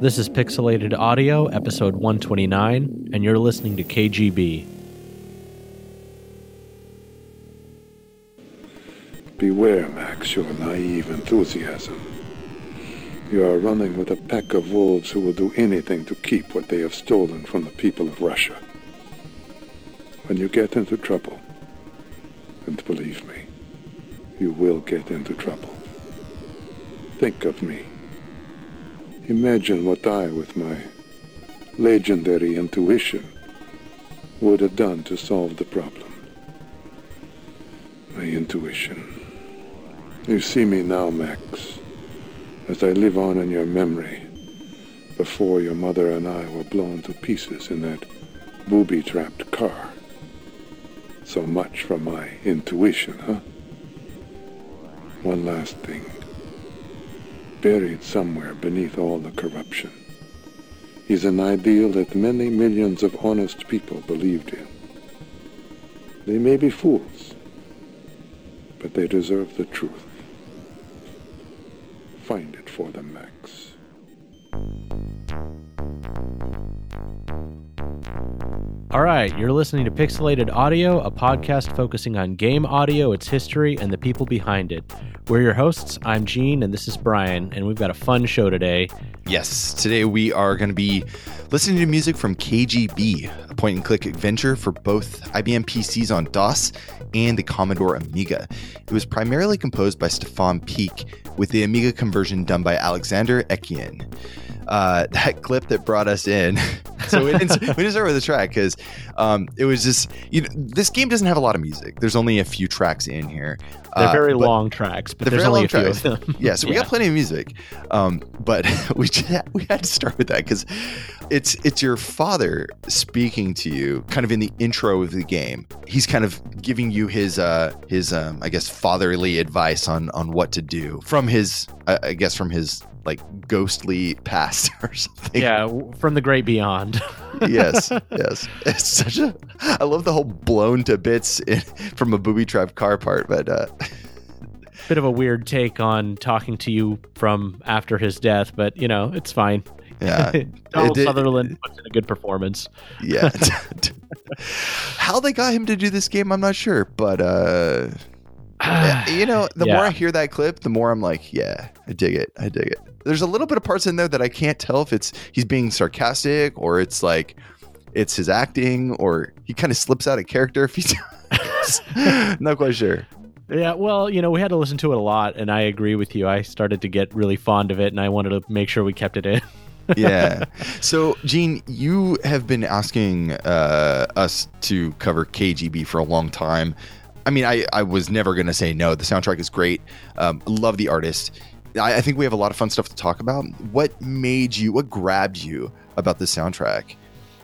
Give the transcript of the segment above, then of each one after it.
This is Pixelated Audio, episode 129, and you're listening to KGB. Beware, Max, your naive enthusiasm. You are running with a pack of wolves who will do anything to keep what they have stolen from the people of Russia. When you get into trouble, and believe me, you will get into trouble. Think of me. Imagine what I, with my legendary intuition, would have done to solve the problem. My intuition. You see me now, Max, as I live on in your memory, before your mother and I were blown to pieces in that booby-trapped car. So much for my intuition, huh? One last thing. Buried somewhere beneath all the corruption is an ideal that many millions of honest people believed in. They may be fools, but they deserve the truth. Find it for them, Max. All right, you're listening to Pixelated Audio, a podcast focusing on game audio, its history, and the people behind it. We're your hosts. I'm Gene, and this is Brian, and we've got a fun show today. Yes, today we are going to be listening to music from KGB, a point and click adventure for both IBM PCs on DOS and the Commodore Amiga. It was primarily composed by Stefan Picq, with the Amiga conversion done by Alexander Ekian. Uh, that clip that brought us in. so we didn't, we didn't start with the track because um, it was just you know this game doesn't have a lot of music. There's only a few tracks in here. They're Uh, very long tracks, but there's only a long few of them. yeah, so we Yeah. got plenty of music, um, but we just, we had to start with that because it's it's your father speaking to you, kind of in the intro of the game. He's kind of giving you his uh, his um, I guess fatherly advice on on what to do from his I guess from his like ghostly past or something. Yeah, from the great beyond. yes, yes. It's such a. I love the whole blown to bits in, from a booby trap car part, but uh, Bit of a weird take on talking to you from after his death, but you know, it's fine. yeah, Donald did- Sutherland puts in a good performance. yeah. How they got him to do this game, I'm not sure, but uh, you know, the Yeah. more I hear that clip, the more I'm like, yeah, I dig it, I dig it. There's a little bit of parts in there that I can't tell if it's he's being sarcastic or it's like it's his acting or he kind of slips out of character if he's not quite sure. Yeah, well, you know, we had to listen to it a lot, and I agree with you. I started to get really fond of it, and I wanted to make sure we kept it in. yeah. So, Gene, you have been asking uh, us to cover KGB for a long time. I mean, I, I was never going to say no. The soundtrack is great. Um, love the artist. I, I think we have a lot of fun stuff to talk about. What made you, what grabbed you about the soundtrack?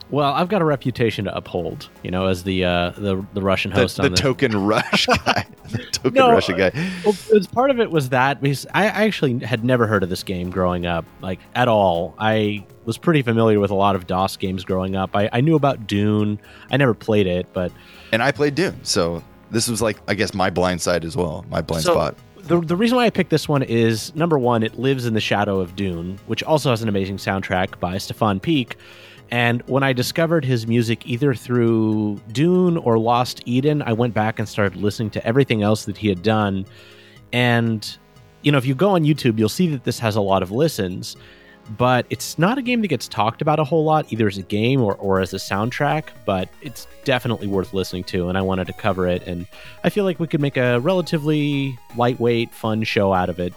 Well, I've got a reputation to uphold, you know, as the uh, the the Russian host the on the token rush guy. the token No, Russian guy. Well, it's part of it was that because I I actually had never heard of this game growing up, like at all. I was pretty familiar with a lot of DOS games growing up. I, I knew about Dune. I never played it, but And I played Dune. So, this was like, I guess, my blind side as well, my blind So- spot. The the reason why I picked this one is number one, it lives in the shadow of Dune, which also has an amazing soundtrack by Stefan Picq. And when I discovered his music either through Dune or Lost Eden, I went back and started listening to everything else that he had done. And you know, if you go on YouTube, you'll see that this has a lot of listens, but it's not a game that gets talked about a whole lot, either as a game or, or as a soundtrack, but it's definitely worth listening to, and I wanted to cover it. And I feel like we could make a relatively lightweight, fun show out of it.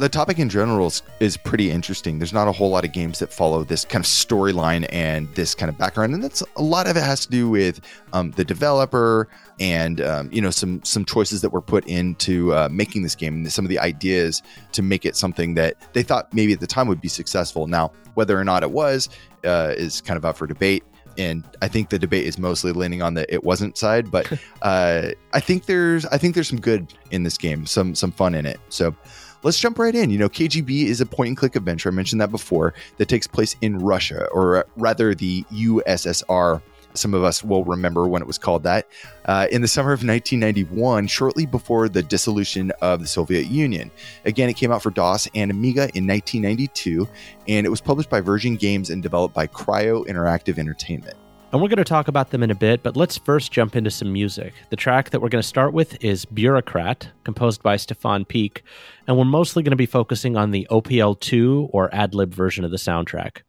The topic in general is, is pretty interesting. There's not a whole lot of games that follow this kind of storyline and this kind of background, and that's a lot of it has to do with um, the developer and um, you know some some choices that were put into uh, making this game and some of the ideas to make it something that they thought maybe at the time would be successful. Now, whether or not it was uh, is kind of up for debate. And I think the debate is mostly leaning on the it wasn't side, but uh, I think there's I think there's some good in this game, some some fun in it. So let's jump right in. You know, KGB is a point and click adventure. I mentioned that before that takes place in Russia, or rather the USSR Some of us will remember when it was called that. Uh, in the summer of 1991, shortly before the dissolution of the Soviet Union. Again, it came out for DOS and Amiga in 1992, and it was published by Virgin Games and developed by Cryo Interactive Entertainment and we're going to talk about them in a bit, but let's first jump into some music. The track that we're going to start with is Bureaucrat, composed by Stefan Picq, and we're mostly going to be focusing on the OPL2 or AdLib version of the soundtrack.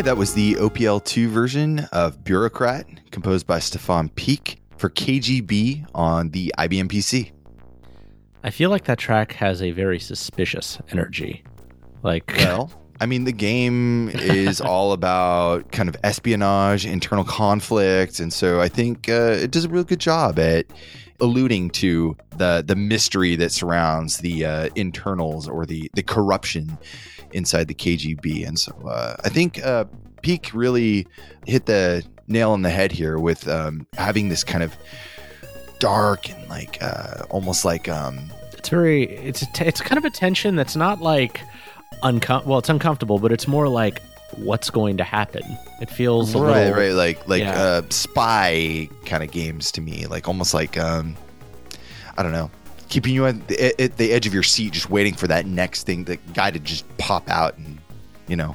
Okay, that was the OPL2 version of Bureaucrat, composed by Stefan Picq for KGB on the IBM PC. I feel like that track has a very suspicious energy. Like, Well, I mean, the game is all about kind of espionage, internal conflict, and so I think uh, it does a real good job at alluding to the the mystery that surrounds the uh, internals or the the corruption inside the KGB. And so uh, I think uh, Picq really hit the nail on the head here with um, having this kind of dark and like uh, almost like um, it's very it's a t- it's kind of a tension that's not like uncom well it's uncomfortable but it's more like what's going to happen it feels right little right like like Yeah. uh, spy kind of games to me like almost like um I don't know keeping you at the, at the edge of your seat just waiting for that next thing the guy to just pop out and you know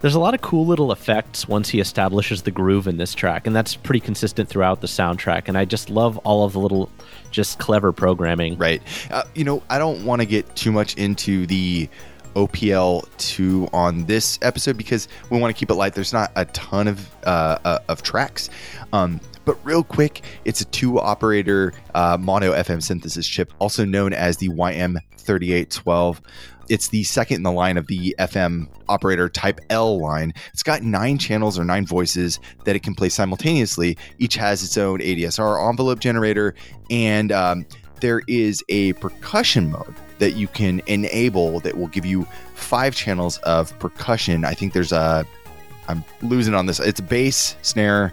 there's a lot of cool little effects once he establishes the groove in this track and that's pretty consistent throughout the soundtrack and i just love all of the little just clever programming Right. Uh, you know, I don't want to get too much into the OPL two on this episode because we want to keep it light. There's not a ton of uh, uh, of tracks. Um, but real quick, it's a two operator uh, mono FM synthesis chip, also known as the YM3812. It's the second in the line of the FM operator type L line. It's got nine channels or nine voices that it can play simultaneously. Each has its own ADSR envelope generator, and um, there is a percussion mode that you can enable that will give you five channels of percussion. I think there's a, I'm losing on this. It's bass, snare,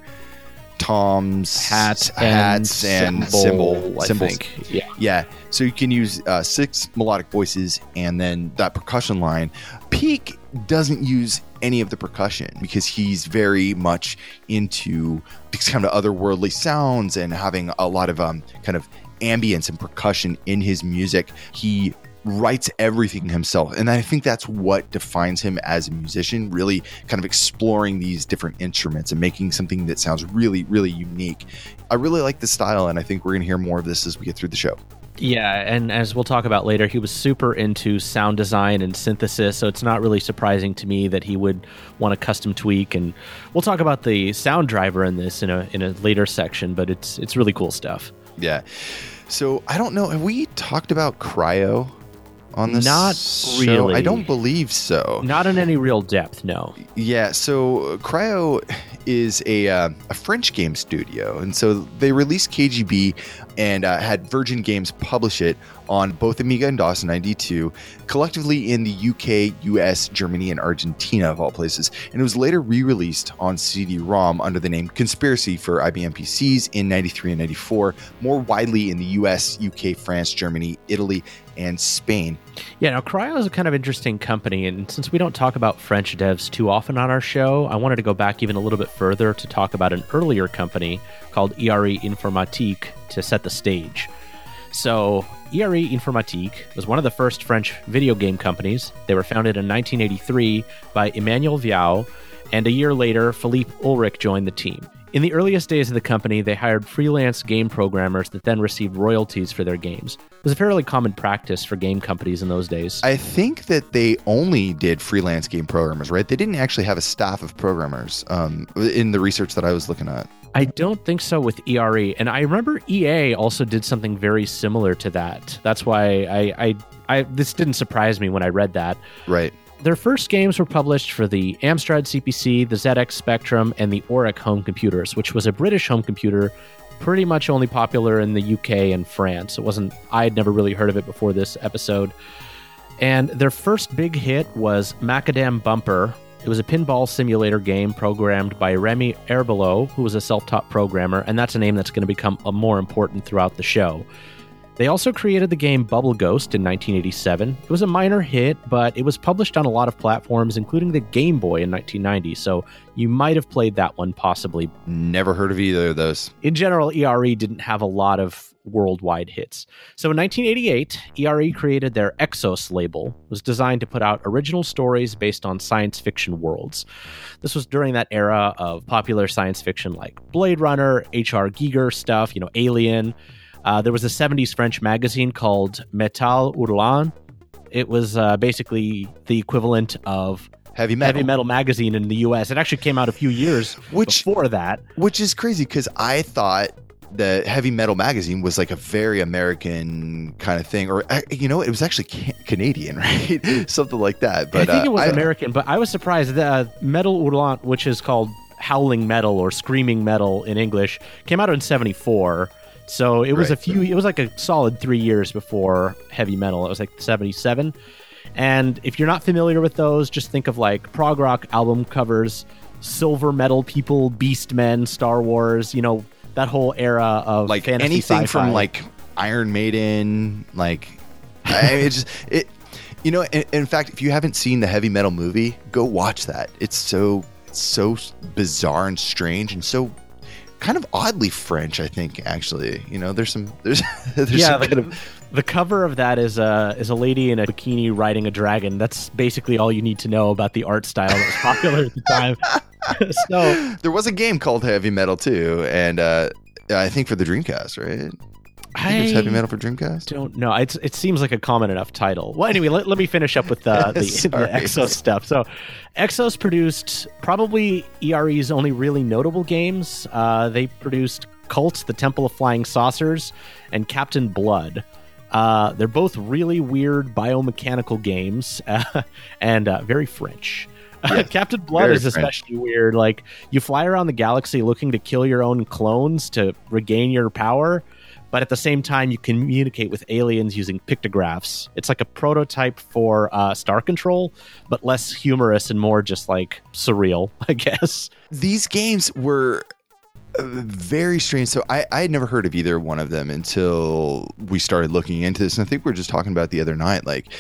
toms, hat hats, and cymbal, I cymbals. think. yeah Yeah, so you can use uh, six melodic voices and then that percussion line. Picq doesn't use any of the percussion because he's very much into these kind of otherworldly sounds and having a lot of um, kind of ambience and percussion in his music. He writes everything himself and i think that's what defines him as a musician really kind of exploring these different instruments and making something that sounds really really unique i really like the style and i think we're going to hear more of this as we get through the show Yeah, and as we'll talk about later, he was super into sound design and synthesis, so it's not really surprising to me that he would want a custom tweak. And we'll talk about the sound driver in this in a in a later section, but it's it's really cool stuff. Yeah. So I don't know. Have we talked about cryo on this? Not show? really. I don't believe so. Not in any real depth, no. Yeah. So cryo is a uh, a French game studio, and so they released KGB and uh, had Virgin Games publish it on both Amiga and DOS 92, collectively in the UK, US, Germany, and Argentina of all places. And it was later re-released on CD-ROM under the name Conspiracy for IBM PCs in 93 and 94, more widely in the US, UK, France, Germany, Italy, and Spain. Yeah, now Cryo is a kind of interesting company, and since we don't talk about French devs too often on our show, I wanted to go back even a little bit further to talk about an earlier company called ERE Informatique to set the stage. So, ERE Informatique was one of the first French video game companies. They were founded in 1983 by Emmanuel Viau, and a year later, Philippe Ulrich joined the team. In the earliest days of the company, they hired freelance game programmers that then received royalties for their games. It was a fairly common practice for game companies in those days. I think that they only did freelance game programmers, right? They didn't actually have a staff of programmers um, in the research that I was looking at. I don't think so with ERE, and I remember EA also did something very similar to that. That's why I, I, I this didn't surprise me when I read that. Right. Their first games were published for the Amstrad CPC, the ZX Spectrum, and the Oric home computers, which was a British home computer, pretty much only popular in the UK and France. It wasn't I had never really heard of it before this episode. And their first big hit was Macadam Bumper. It was a pinball simulator game programmed by Remy Herbulot, who was a self-taught programmer, and that's a name that's going to become a more important throughout the show. They also created the game Bubble Ghost in 1987. It was a minor hit, but it was published on a lot of platforms, including the Game Boy in 1990, so you might have played that one possibly. Never heard of either of those. In general, ERE didn't have a lot of worldwide hits. So in 1988, ERE created their Exos label. It was designed to put out original stories based on science fiction worlds. This was during that era of popular science fiction like Blade Runner, H.R. Giger stuff, you know, Alien. Uh, there was a 70s French magazine called Metal Hurlant. It was uh, basically the equivalent of heavy metal. Heavy Metal magazine in the U.S. It actually came out a few years Which- before that. which is crazy because I thought the heavy metal magazine was like a very American kind of thing, or uh, you know, it was actually ca- Canadian, right? Something like that. But I think uh, it was I- American, but I was surprised that uh, Metal Hurlant, which is called howling metal or screaming metal in English, came out in '74. So it was a few. It was like a solid three years before heavy metal. It was like '77. And if you're not familiar with those, just think of like prog rock album covers, silver metal people, beast men, Star Wars. You know that whole era of like fantasy anything sci-fi. from like Iron Maiden, like I mean, it's just it. You know, in, in fact, if you haven't seen the heavy metal movie, go watch that. It's so it's so bizarre and strange and so kind of oddly French. I think actually, you know, there's some there's there's yeah, some the, kind of the cover of that is a is a lady in a bikini riding a dragon. That's basically all you need to know about the art style that was popular at the time. so there was a game called Heavy Metal too, and uh, I think for the Dreamcast, right? I think it was Heavy Metal for Dreamcast. don't know. It's, it seems like a common enough title. Well, anyway, let, let me finish up with uh, the, the Exos stuff. So, Exos produced probably ERE's only really notable games. Uh, they produced Cult, The Temple of Flying Saucers, and Captain Blood. Uh, they're both really weird biomechanical games uh, and uh, very French. Captain Blood is French. especially weird. Like you fly around the galaxy looking to kill your own clones to regain your power, but at the same time you communicate with aliens using pictographs. It's like a prototype for uh, Star Control, but less humorous and more just like surreal, I guess. these games were uh, very strange. So I, I had never heard of either one of them until we started looking into this. And I think we were just talking about the other night. Like,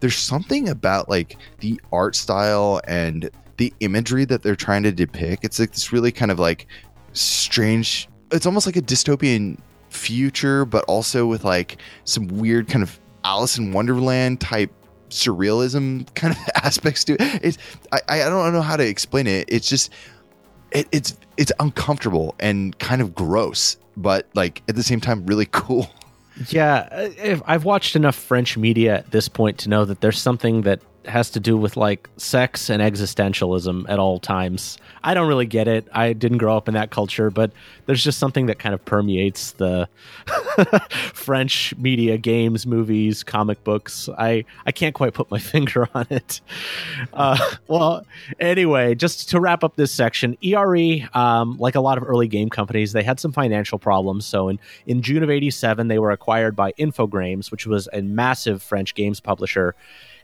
there's something about like the art style and the imagery that they're trying to depict. It's like this really kind of like strange. It's almost like a dystopian future, but also with like some weird kind of Alice in Wonderland type surrealism kind of aspects to it. It's I, I don't know how to explain it. It's just it, it's it's uncomfortable and kind of gross, but like at the same time really cool. Yeah, I've watched enough French media at this point to know that there's something that has to do with like sex and existentialism at all times. I don't really get it. I didn't grow up in that culture, but there's just something that kind of permeates the French media, games, movies, comic books. I I can't quite put my finger on it. Uh, well, anyway, just to wrap up this section, ERE, um, like a lot of early game companies, they had some financial problems. So in in June of '87, they were acquired by Infogrames, which was a massive French games publisher.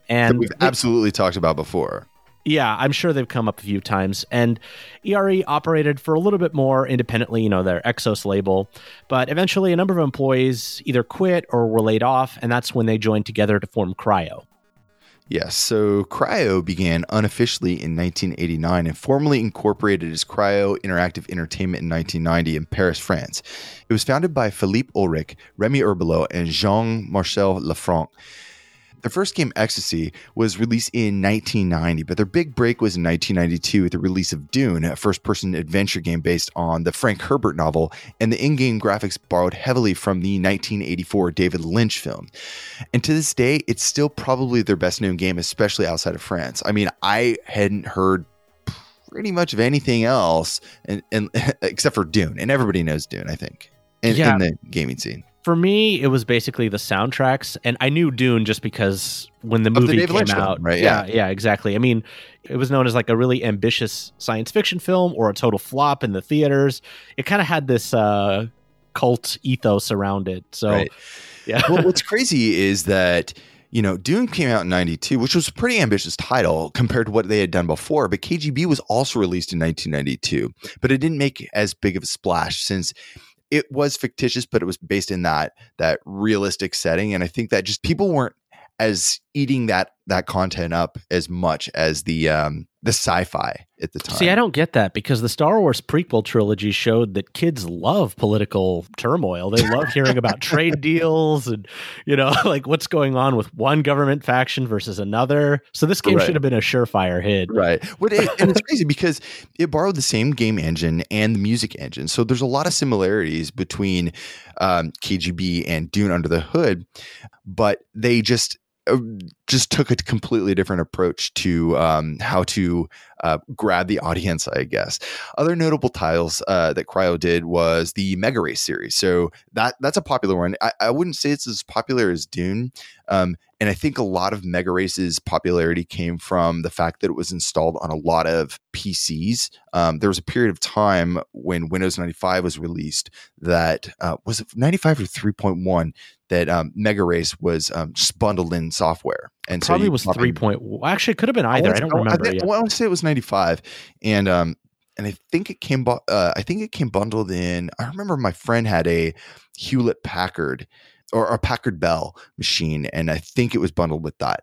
That And we've absolutely talked about before. yeah, I'm sure they've come up a few times. And ERE operated for a little bit more independently, you know, their Exos label. But eventually, a number of employees either quit or were laid off, and that's when they joined together to form Cryo. Yes, so Cryo began unofficially in 1989 and formally incorporated as Cryo Interactive Entertainment in 1990 in Paris, France. It was founded by Philippe Ulrich, Remy Herbulot, and Jean-Martial Lefranc. Their first game, Ecstasy, was released in 1990, but their big break was in 1992 with the release of Dune, a first person adventure game based on the Frank Herbert novel, and the in game graphics borrowed heavily from the 1984 David Lynch film. And to this day, it's still probably their best known game, especially outside of France. I mean, I hadn't heard pretty much of anything else and, and except for Dune, and everybody knows Dune, I think, in, Yeah. in the gaming scene. For me, it was basically the soundtracks, and I knew Dune just because when the the movie David came Lynch film, out, right? Yeah, yeah, exactly. I mean, it was known as like a really ambitious science fiction film or a total flop in the theaters. It kind of had this uh, cult ethos around it. So, Right. yeah, well, what's crazy is that you know Dune came out in '92, which was a pretty ambitious title compared to what they had done before. But KGB was also released in 1992, but it didn't make as big of a splash since it was fictitious, but it was based in that that realistic setting, and I think that just people weren't as eating that that content up as much as the um the sci-fi at the time. See, I don't get that because the Star Wars prequel trilogy showed that kids love political turmoil. They love hearing about trade deals and, you know, like what's going on with one government faction versus another. So this game Right. should have been a surefire hit. Right. But it, and it's crazy because it borrowed the same game engine and the music engine. So there's a lot of similarities between um, KGB and Dune Under the Hood, but they just just took a completely different approach to um, how to uh, grab the audience, I guess. Other notable titles uh, that Cryo did was the Mega Race series. So that that's a popular one. I, I wouldn't say it's as popular as Dune. Um, and I think a lot of Mega Race's popularity came from the fact that it was installed on a lot of PCs. Um, there was a period of time when Windows 95 was released that uh, was it 95 or 3.1 that um, Mega Race was um, just bundled in software. And Probably so was three point. Actually, it could have been either. I, I don't remember. I, think, yet. I want to say it was 95. And um, and I think it came. bu- Uh, I think it came bundled in. I remember my friend had a Hewlett Packard or a Packard Bell machine, and I think it was bundled with that.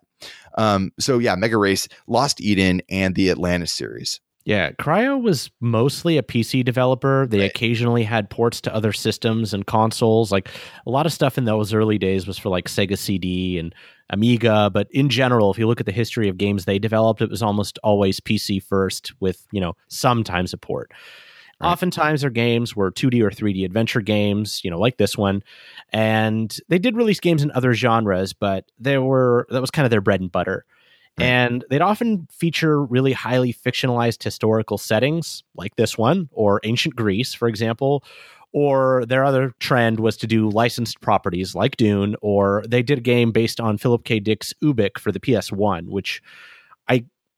Um, so yeah, Mega Race, Lost Eden, and the Atlantis series. Yeah, Cryo was mostly a PC developer. They Right. occasionally had ports to other systems and consoles. Like a lot of stuff in those early days was for like Sega CD and Amiga, but in general, if you look at the history of games they developed, it was almost always PC first with, you know, sometimes a port. Right. Oftentimes their games were 2D or 3D adventure games, you know, like this one. And they did release games in other genres, but they were that was kind of their bread and butter. Right. And they'd often feature really highly fictionalized historical settings, like this one, or ancient Greece, for example. Or their other trend was to do licensed properties like Dune, or they did a game based on Philip K. Dick's Ubik for the PS1, which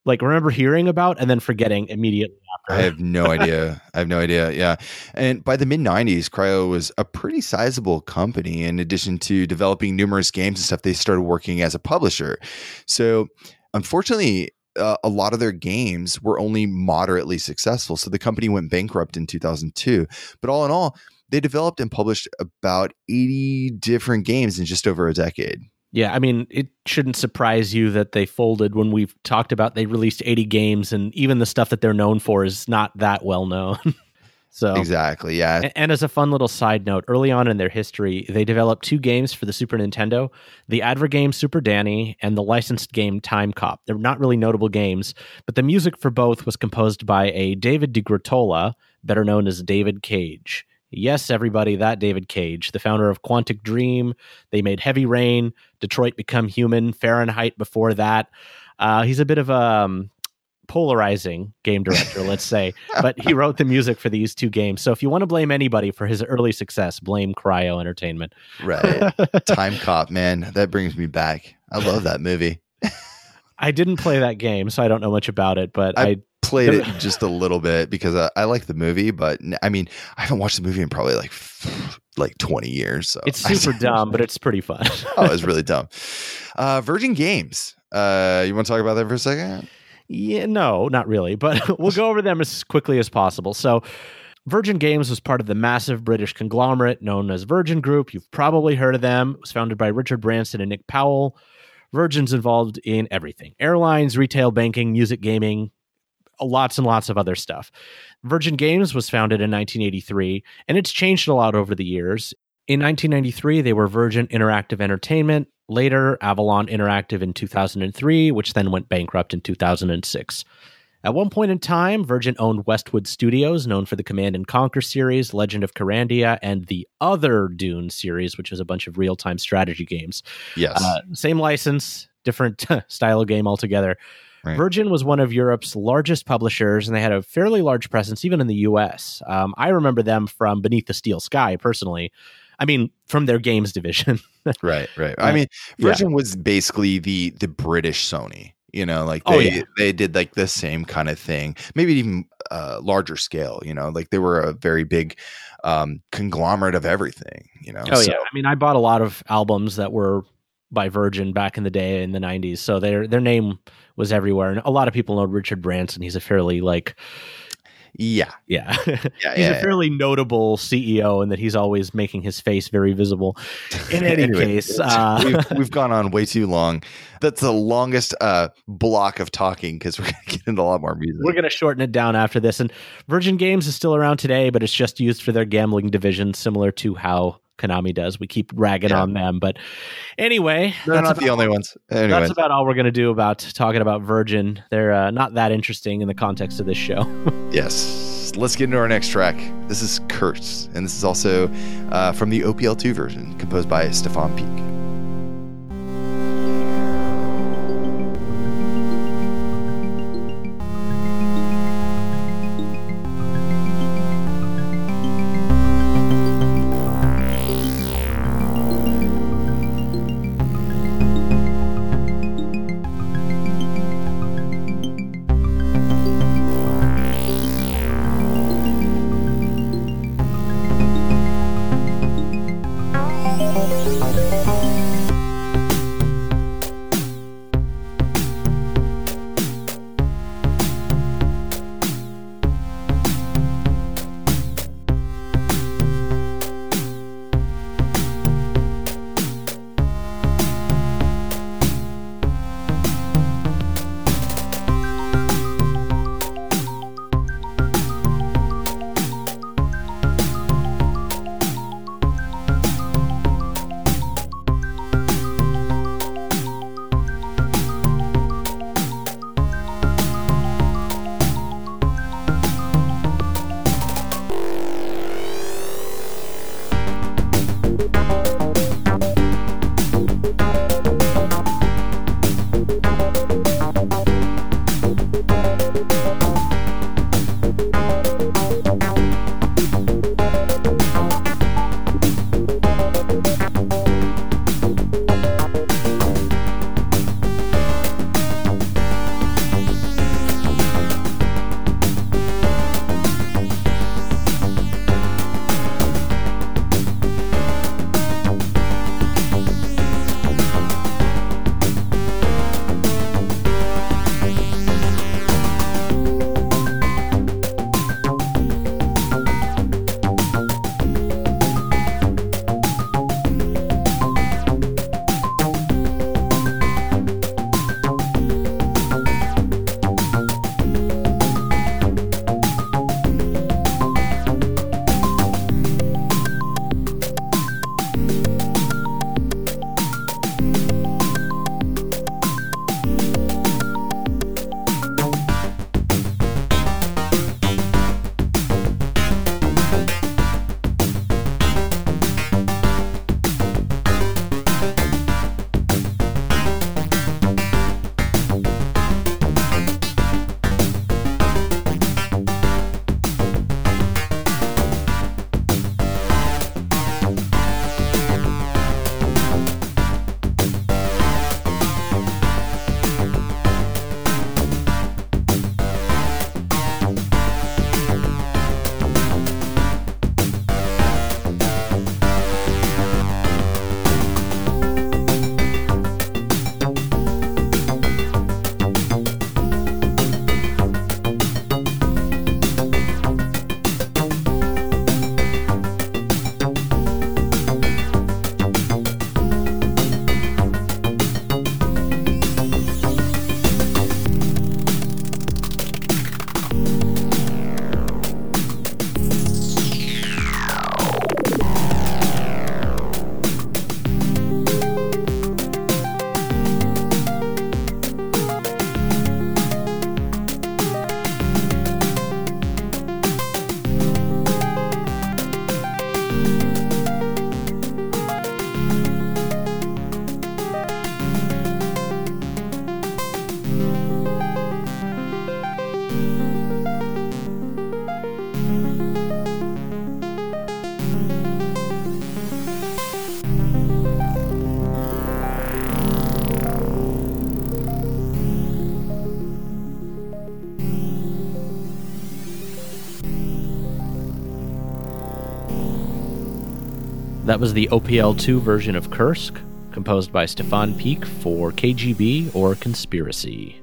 like remember hearing about and then forgetting immediately after. I have no idea. I have no idea. Yeah. And by the mid 90s, Cryo was a pretty sizable company. In addition to developing numerous games and stuff, they started working as a publisher. So, unfortunately, uh, a lot of their games were only moderately successful. So, the company went bankrupt in 2002. But all in all, they developed and published about 80 different games in just over a decade. Yeah, I mean, it shouldn't surprise you that they folded when we've talked about they released 80 games and even the stuff that they're known for is not that well known. so Exactly. Yeah. A- And as a fun little side note, early on in their history, they developed two games for the Super Nintendo the adver game Super Danny and the licensed game Time Cop. They're not really notable games, but the music for both was composed by a David De Gruttola, better known as David Cage. Yes, everybody, that David Cage, the founder of Quantic Dream. They made Heavy Rain, Detroit Become Human, Fahrenheit before that. Uh, he's a bit of a um, polarizing game director, let's say, but he wrote the music for these two games. So if you want to blame anybody for his early success, blame Cryo Entertainment. Right. Time Cop, man. That brings me back. I love that movie. I didn't play that game, so I don't know much about it, but I, I- played it just a little bit because I, I like the movie, but I mean, I haven't watched the movie in probably like like 20 years. So it's super dumb, but it's pretty fun. oh, it's really dumb. Uh, Virgin Games. Uh, you want to talk about that for a second? Yeah, no, not really, but we'll go over them as quickly as possible. So, Virgin Games was part of the massive British conglomerate known as Virgin Group. You've probably heard of them. It was founded by Richard Branson and Nick Powell. Virgin's involved in everything airlines, retail, banking, music, gaming, lots and lots of other stuff. Virgin Games was founded in 1983, and it's changed a lot over the years. In 1993, they were Virgin Interactive Entertainment, later Avalon Interactive in 2003, which then went bankrupt in 2006. At one point in time, Virgin owned Westwood Studios, known for the Command and Conquer series, Legend of Kyrandia, and the other Dune series, which is a bunch of real time strategy games. Yes. Uh, same license, different style of game altogether. Right. Virgin was one of Europe's largest publishers, and they had a fairly large presence even in the US. Um, I remember them from Beneath the Steel Sky personally. I mean, from their games division. right. Right. I uh, mean, yeah. Virgin was basically the the British Sony. You know, like Oh, they yeah. they did like the same kind of thing, maybe even uh, larger scale. You know, like they were a very big um, conglomerate of everything. You know. Oh So- yeah, I mean, I bought a lot of albums that were by Virgin back in the day in the '90s, so their their name was everywhere, and a lot of people know Richard Branson. He's a fairly like, Yeah. yeah, Yeah. he's yeah, a yeah. fairly notable CEO, and that he's always making his face very visible. In any Anyway, case, uh, we've, we've gone on way too long. That's the longest uh, block of talking because we're going to get into a lot more music. we're going to shorten it down after this. And Virgin Games is still around today, but it's just used for their gambling division, similar to how Konami does. We keep ragging Yeah. on them, but anyway, They're that's not the only ones. Anyway, That's about all we're going to do about talking about Virgin. They're uh, not that interesting in the context of this show. yes. Let's get into our next track. This is Kursk, and this is also uh, from the OPL2 version, composed by Stefan Picq. That was the OPL2 version of Kursk, composed by Stefan Picq for KGB or Conspiracy.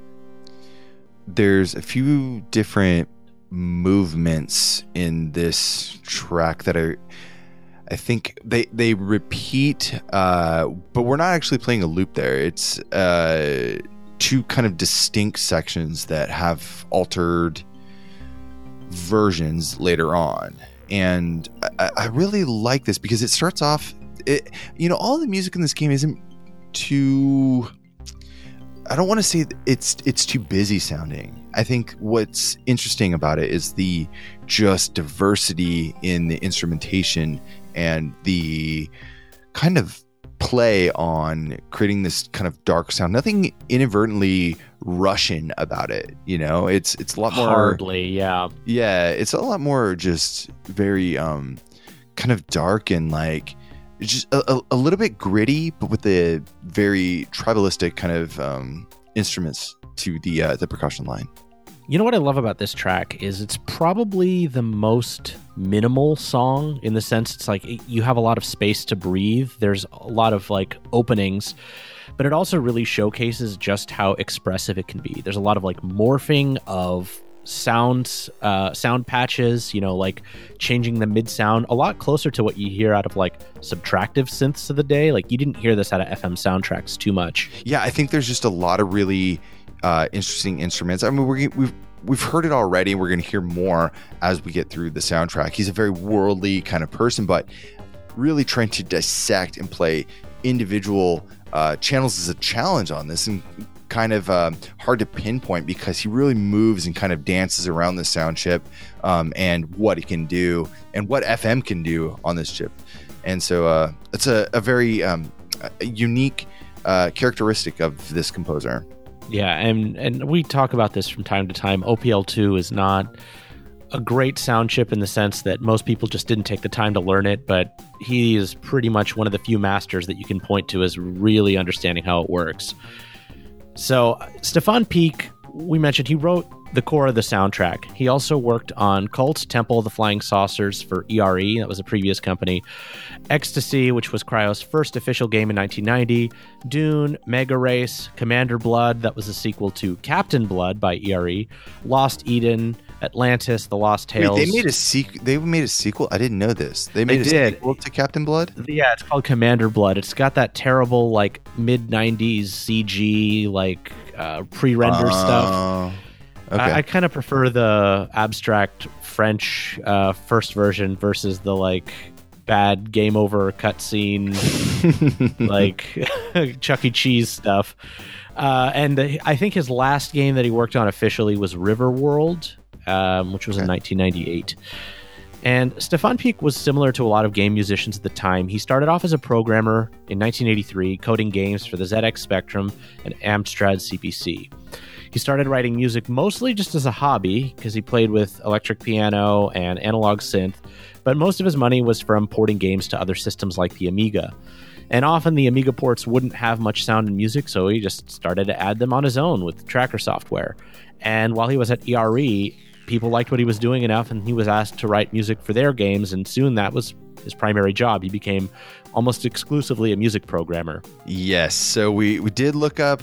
There's a few different movements in this track that are I think they they repeat, uh, but we're not actually playing a loop there. It's uh, two kind of distinct sections that have altered versions later on, and I, I really like this because it starts off. It, you know, all the music in this game isn't too. I don't want to say it's it's too busy sounding. I think what's interesting about it is the just diversity in the instrumentation and the kind of play on creating this kind of dark sound. Nothing inadvertently Russian about it. You know, it's it's a lot more hardly, yeah, yeah. It's a lot more just very um kind of dark and like just a, a, a little bit gritty, but with the very tribalistic kind of um, instruments to the uh, the percussion line. You know what I love about this track is it's probably the most minimal song in the sense it's like you have a lot of space to breathe. There's a lot of like openings, but it also really showcases just how expressive it can be. There's a lot of like morphing of sounds uh sound patches you know like changing the mid sound a lot closer to what you hear out of like subtractive synths of the day like you didn't hear this out of fm soundtracks too much yeah i think there's just a lot of really uh, interesting instruments. I mean, we're, we've we've heard it already. We're going to hear more as we get through the soundtrack. He's a very worldly kind of person, but really trying to dissect and play individual uh, channels is a challenge on this and kind of uh, hard to pinpoint because he really moves and kind of dances around the sound chip um, and what it can do and what FM can do on this chip. And so uh, it's a, a very um, a unique uh, characteristic of this composer. Yeah, and and we talk about this from time to time. OPL2 is not a great sound chip in the sense that most people just didn't take the time to learn it, but he is pretty much one of the few masters that you can point to as really understanding how it works. So, Stefan Picq, we mentioned he wrote the core of the soundtrack. He also worked on Cult, Temple of the Flying Saucers for ERE, that was a previous company, Ecstasy, which was Cryo's first official game in 1990, Dune, Mega Race, Commander Blood, that was a sequel to Captain Blood by ERE, Lost Eden, Atlantis, The Lost Tales. Wait, they made a sequel. They made a sequel. I didn't know this. They made they a did. sequel to Captain Blood. Yeah, it's called Commander Blood. It's got that terrible like mid '90s CG like uh, pre-render uh, stuff. Okay. I, I kind of prefer the abstract French uh, first version versus the like bad game over cutscene, like Chuck E. Cheese stuff. Uh, and I think his last game that he worked on officially was Riverworld, um, which was okay. in 1998. And Stefan Picq was similar to a lot of game musicians at the time. He started off as a programmer in 1983, coding games for the ZX Spectrum and Amstrad CPC. He started writing music mostly just as a hobby because he played with electric piano and analog synth, but most of his money was from porting games to other systems like the Amiga. And often the Amiga ports wouldn't have much sound and music, so he just started to add them on his own with tracker software. And while he was at ERE, people liked what he was doing enough, and he was asked to write music for their games, and soon that was his primary job. He became almost exclusively a music programmer. Yes, so we, we did look up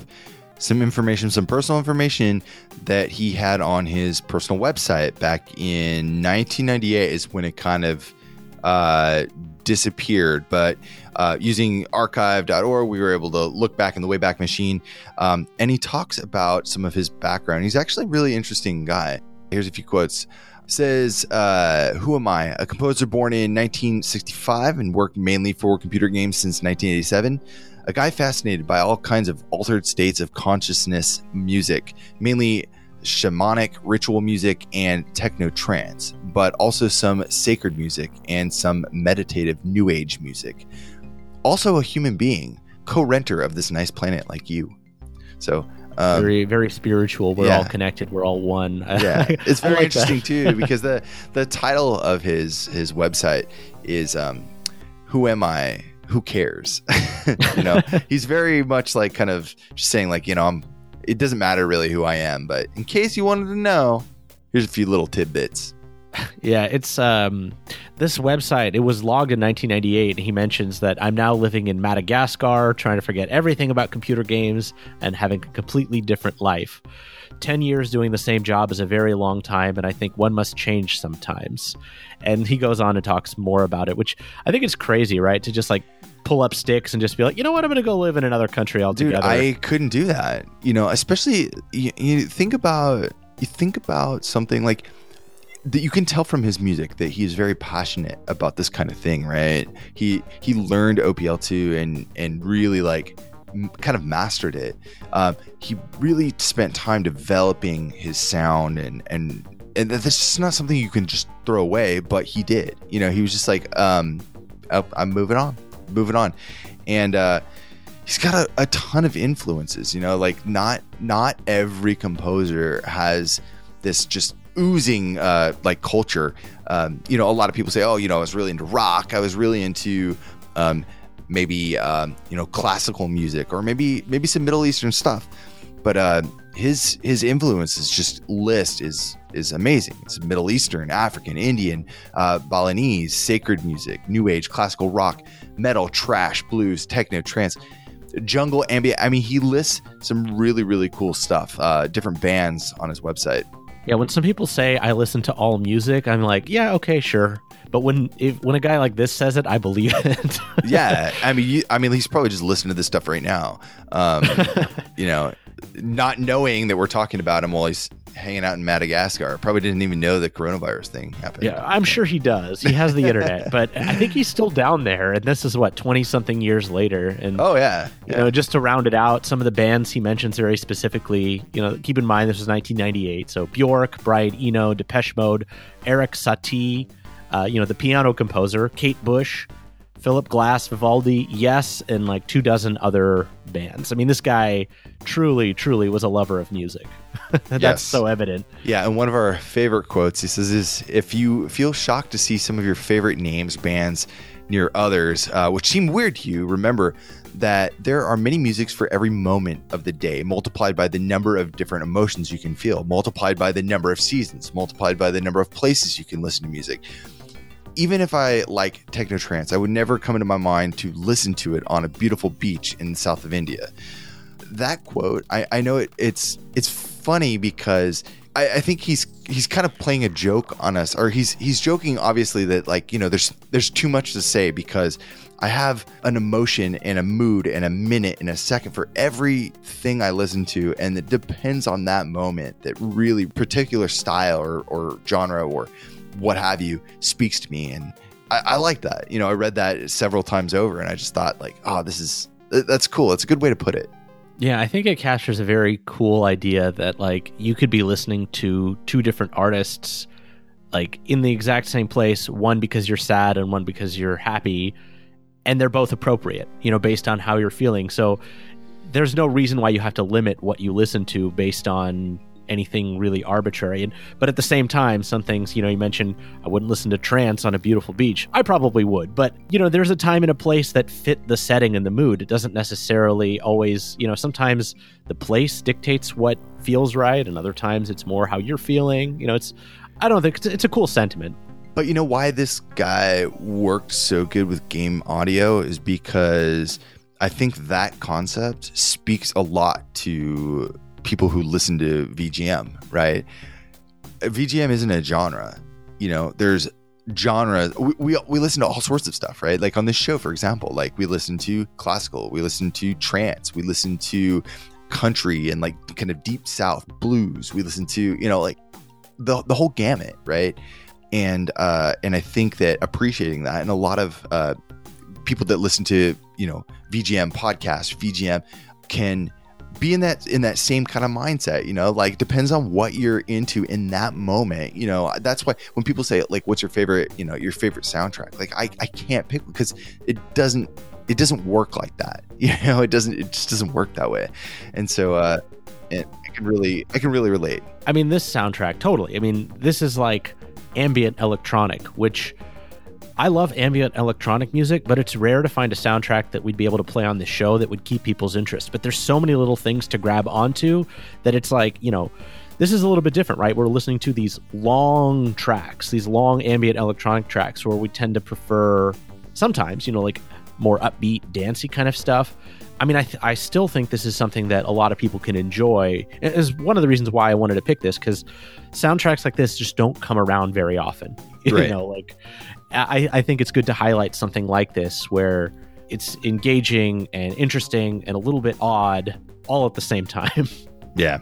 some information, some personal information that he had on his personal website back in 1998 is when it kind of uh, disappeared. But uh, using archive.org, we were able to look back in the Wayback Machine. Um, and he talks about some of his background. He's actually a really interesting guy. Here's a few quotes. says, uh, Who am I? A composer born in 1965 and worked mainly for computer games since 1987 a guy fascinated by all kinds of altered states of consciousness music, mainly shamanic ritual music and techno trance, but also some sacred music and some meditative new age music. Also, a human being, co renter of this nice planet like you. So, um, very very spiritual. We're yeah. all connected. We're all one. yeah, it's very like interesting too because the the title of his his website is um, "Who Am I? Who cares? you know, he's very much like kind of just saying like, you know, I'm it doesn't matter really who I am, but in case you wanted to know, here's a few little tidbits. Yeah, it's um this website. It was logged in 1998 and he mentions that I'm now living in Madagascar trying to forget everything about computer games and having a completely different life. 10 years doing the same job is a very long time and I think one must change sometimes. And he goes on and talks more about it, which I think is crazy, right? To just like pull up sticks and just be like, you know what, I'm going to go live in another country altogether. Dude, I couldn't do that. You know, especially you, you think about you think about something like that you can tell from his music that he is very passionate about this kind of thing, right? He he learned OPL2 and and really like m- kind of mastered it. Um, he really spent time developing his sound and and and this is not something you can just throw away, but he did. You know, he was just like, um, oh, I'm moving on, moving on, and uh, he's got a, a ton of influences. You know, like not not every composer has this just oozing uh, like culture. Um, you know, a lot of people say, "Oh, you know, I was really into rock. I was really into um, maybe um, you know classical music, or maybe maybe some Middle Eastern stuff." But uh, his his influences just list is is amazing. It's Middle Eastern, African, Indian, uh, Balinese, sacred music, New Age, classical rock, metal, trash, blues, techno, trance jungle ambient. I mean, he lists some really, really cool stuff, uh, different bands on his website. Yeah, when some people say I listen to all music, I'm like, yeah, okay, sure. But when if, when a guy like this says it, I believe it. yeah, I mean, you, I mean, he's probably just listening to this stuff right now. Um, you know, not knowing that we're talking about him while he's hanging out in Madagascar. Probably didn't even know the coronavirus thing happened. Yeah, I'm sure he does. He has the internet, but I think he's still down there. And this is what 20 something years later. And oh yeah, yeah, you know, just to round it out, some of the bands he mentions very specifically. You know, keep in mind this was 1998, so Bjork, Brian Eno, Depeche Mode, Eric Satie, uh, you know, the piano composer, Kate Bush. Philip Glass, Vivaldi, yes, and like two dozen other bands. I mean, this guy truly, truly was a lover of music. That's yes. so evident. Yeah, and one of our favorite quotes he says is, "If you feel shocked to see some of your favorite names, bands near others, uh, which seem weird to you, remember." That there are many musics for every moment of the day, multiplied by the number of different emotions you can feel, multiplied by the number of seasons, multiplied by the number of places you can listen to music even if I like techno trance, I would never come into my mind to listen to it on a beautiful beach in the south of India. That quote, I, I know it, it's it's funny because I, I, think he's he's kind of playing a joke on us, or he's he's joking obviously that like you know there's there's too much to say because I have an emotion and a mood and a minute and a second for everything I listen to, and it depends on that moment that really particular style or, or genre or what have you speaks to me. And I, I, like that. You know i read that several times over and i just thought like oh this is that's cool. It's a good way to put it. Yeah i think it captures a very cool idea that like you could be listening to two different artists like in the exact same place one because you're sad and one because you're happy and they're both appropriate you know based on how you're feeling. So there's no reason why you have to limit what you listen to based on anything really arbitrary. And but at the same time, some things, you know, you mentioned I wouldn't listen to trance on a beautiful beach. I probably would, but you know, there's a time and a place that fit the setting and the mood. It doesn't necessarily always, you know, sometimes the place dictates what feels right, and other times it's more how you're feeling. You know, it's I don't think it's, it's a cool sentiment. But you know why this guy worked so good with game audio is because I think that concept speaks a lot to people who listen to VGM, right? VGM isn't a genre. You know, there's genre. We, we, we listen to all sorts of stuff, right? Like on this show, for example, like we listen to classical, we listen to trance, we listen to country and like kind of deep south blues. We listen to, you know, like the the whole gamut, right? And uh and I think that appreciating that and a lot of uh people that listen to, you know, VGM podcasts, VGM can be in that in that same kind of mindset you know like depends on what you're into in that moment you know that's why when people say like what's your favorite you know your favorite soundtrack like i, I can't pick because it doesn't it doesn't work like that you know it doesn't it just doesn't work that way. And so uh i can really i can really relate. I mean this soundtrack totally. I mean this is like ambient electronic which I love ambient electronic music, but it's rare to find a soundtrack that we'd be able to play on the show that would keep people's interest. But there's so many little things to grab onto that it's like, you know, this is a little bit different, right? We're listening to these long tracks, these long ambient electronic tracks where we tend to prefer sometimes, you know, like more upbeat, dancey kind of stuff. I mean, I, th- I still think this is something that a lot of people can enjoy. It is one of the reasons why I wanted to pick this because soundtracks like this just don't come around very often. Right. You know, like I, I think it's good to highlight something like this where it's engaging and interesting and a little bit odd all at the same time. Yeah.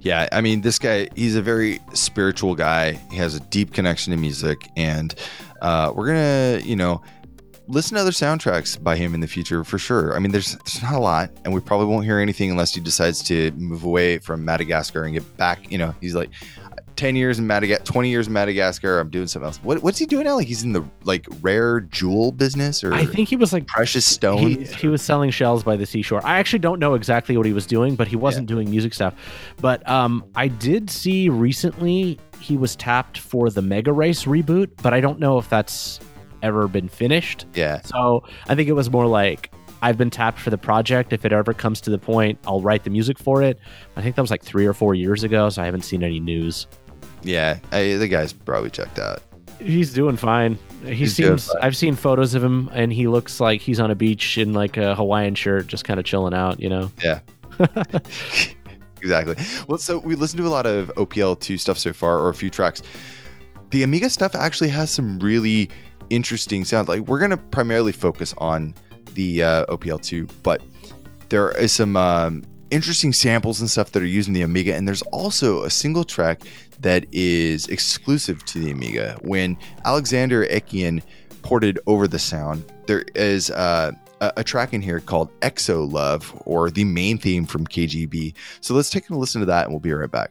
Yeah. I mean, this guy, he's a very spiritual guy. He has a deep connection to music. And uh, we're going to, you know, listen to other soundtracks by him in the future for sure. I mean, there's there's not a lot, and we probably won't hear anything unless he decides to move away from Madagascar and get back. You know, he's like. 10 years in Madagascar, 20 years in Madagascar. I'm doing something else. What, what's he doing now? Like he's in the like rare jewel business or I think he was like precious he, stones. he was selling shells by the seashore. I actually don't know exactly what he was doing, but he wasn't doing music stuff. But um, I did see recently he was tapped for the Mega Race reboot, but I don't know if that's ever been finished. yeah. So I think it was more like I've been tapped for the project. If it ever comes to the point, I'll write the music for it. I think that was like three or four years ago, so I haven't seen any news. Yeah. I, the guy's probably checked out. He's doing fine. He He's seems. fine. I've seen photos of him, and he looks like he's on a beach in like a Hawaiian shirt, just kind of chilling out. You know. Yeah. exactly. Well, so we listened to a lot of OPL2 stuff so far, or a few tracks. The Amiga stuff actually has some really interesting sounds. Like we're going to primarily focus on the uh, OPL2, but there is some um, interesting samples and stuff that are using the Amiga, and there's also a single track that is exclusive to the Amiga. When Alexander Ekian ported over the sound, there is uh, a, a track in here called Exo Love, or the main theme from KGB. So let's take a listen to that, and we'll be right back.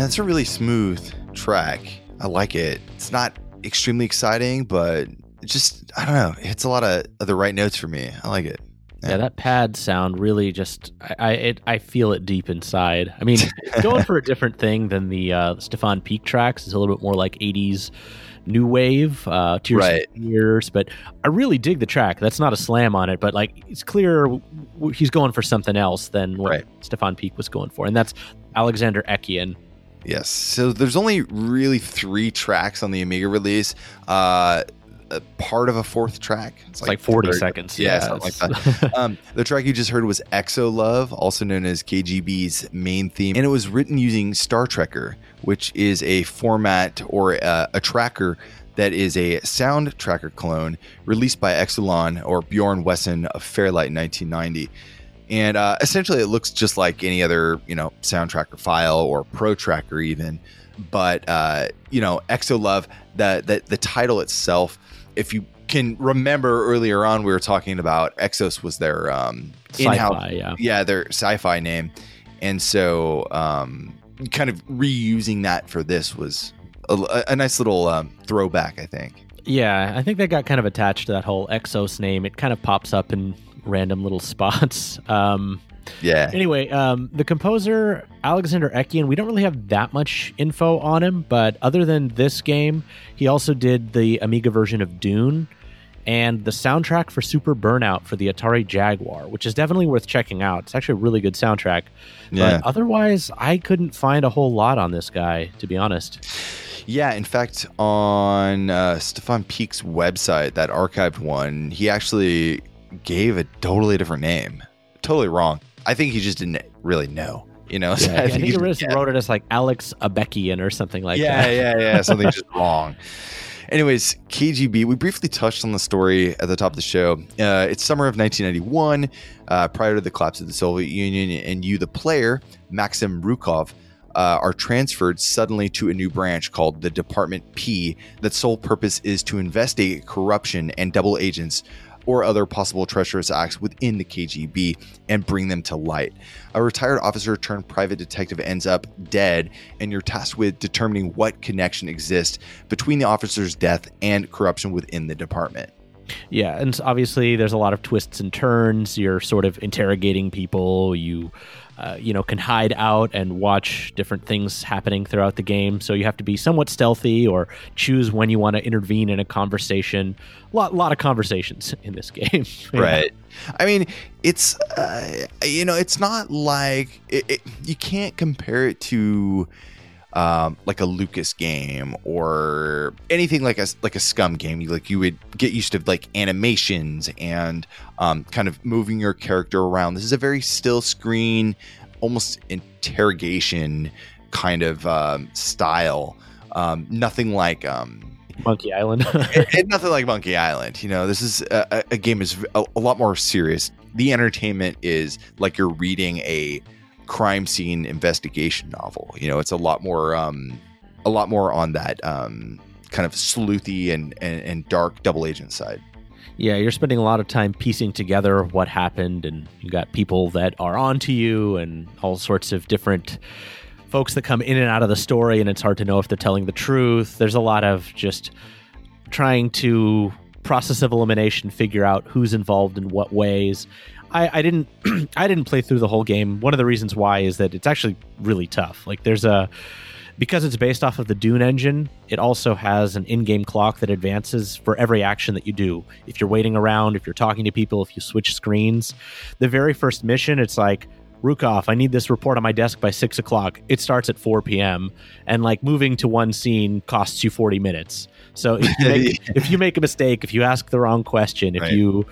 Man, it's a really smooth track. I like it. It's not extremely exciting, but just I don't know. It hits a lot of, of the right notes for me. I like it. Yeah, that pad sound really just I I, it, I feel it deep inside. I mean, going for a different thing than the uh, Stefan Picq tracks. It's a little bit more like '80s new wave, uh, Tears Right. for Fears. But I really dig the track. That's not a slam on it, but like it's clear he's going for something else than what Right. Stefan Picq was going for, and that's Alexander Ekian. Yes. So there's only really three tracks on the Amiga release. Uh, a part of a fourth track. It's like 40 third- seconds. Yeah, like that. um, the track you just heard was Exo Love, also known as KGB's main theme, and it was written using Star Trekker, which is a format or uh, a tracker that is a sound tracker clone released by Exolon or Bjorn Wesen of Fairlight in 1990. And uh, essentially, it looks just like any other, you know, sound tracker file or pro tracker even. But uh, you know, Exo Love, the, the the title itself, if you can remember earlier on, we were talking about Exxos was their um, Sci-fi, yeah. yeah, their sci-fi name, and so um, kind of reusing that for this was a, a nice little um, throwback, I think. Yeah, I think they got kind of attached to that whole Exxos name. It kind of pops up in random little spots. Um, Yeah, anyway, um, the composer Alexander Ekian, we don't really have that much info on him, but other than this game, he also did the Amiga version of Dune and the soundtrack for Super Burnout for the Atari Jaguar, which is definitely worth checking out. It's actually a really good soundtrack. yeah, But otherwise, I couldn't find a whole lot on this guy, to be honest. yeah. In fact, on uh, Stefan Picq's website, that archived one, he actually gave a totally different name. Totally wrong. I think he just didn't really know. You know, So Yeah, I think he he just yeah. wrote it as like Alex Abekian or something like yeah, that. Yeah, yeah, yeah. Something just wrong. Anyways, KGB, we briefly touched on the story at the top of the show. Uh, it's summer of 1991, uh, prior to the collapse of the Soviet Union, and you, the player, Maxim Rukov, uh, are transferred suddenly to a new branch called the Department P, that sole purpose is to investigate corruption and double agents or other possible treacherous acts within the KGB and bring them to light. A retired officer turned private detective ends up dead, and you're tasked with determining what connection exists between the officer's death and corruption within the department. Yeah, and obviously there's a lot of twists and turns. You're sort of interrogating people. You, uh, you know, can hide out and watch different things happening throughout the game. So you have to be somewhat stealthy or choose when you want to intervene in a conversation. A lot, lot of conversations in this game. Right. I mean, it's uh, you know, it's not like it, it, you can't compare it to um, like a Lucas game or anything like a like a SCUMM game. You like you would get used to like animations and um, kind of moving your character around. This is a very still screen, almost interrogation kind of um, style. Um, nothing like um, Monkey Island. it- nothing like Monkey Island. You know, this is a, a- a game is a, a lot more serious. The entertainment is like you're reading a crime scene investigation novel. You know, it's a lot more, um, a lot more on that um, kind of sleuthy and, and and dark double agent side. Yeah, you're spending a lot of time piecing together what happened, and you got people that are onto you, and all sorts of different folks that come in and out of the story, and it's hard to know if they're telling the truth. There's a lot of just trying to process of elimination, figure out who's involved in what ways. I, I didn't I didn't play through the whole game. One of the reasons why is that it's actually really tough. Like there's a because it's based off of the Dune engine, it also has an in-game clock that advances for every action that you do. If you're waiting around, if you're talking to people, if you switch screens, the very first mission, it's like Rukov, I need this report on my desk by six o'clock. It starts at 4 p.m. and like moving to one scene costs you 40 minutes. So if you make, if you make a mistake, if you ask the wrong question, if Right. you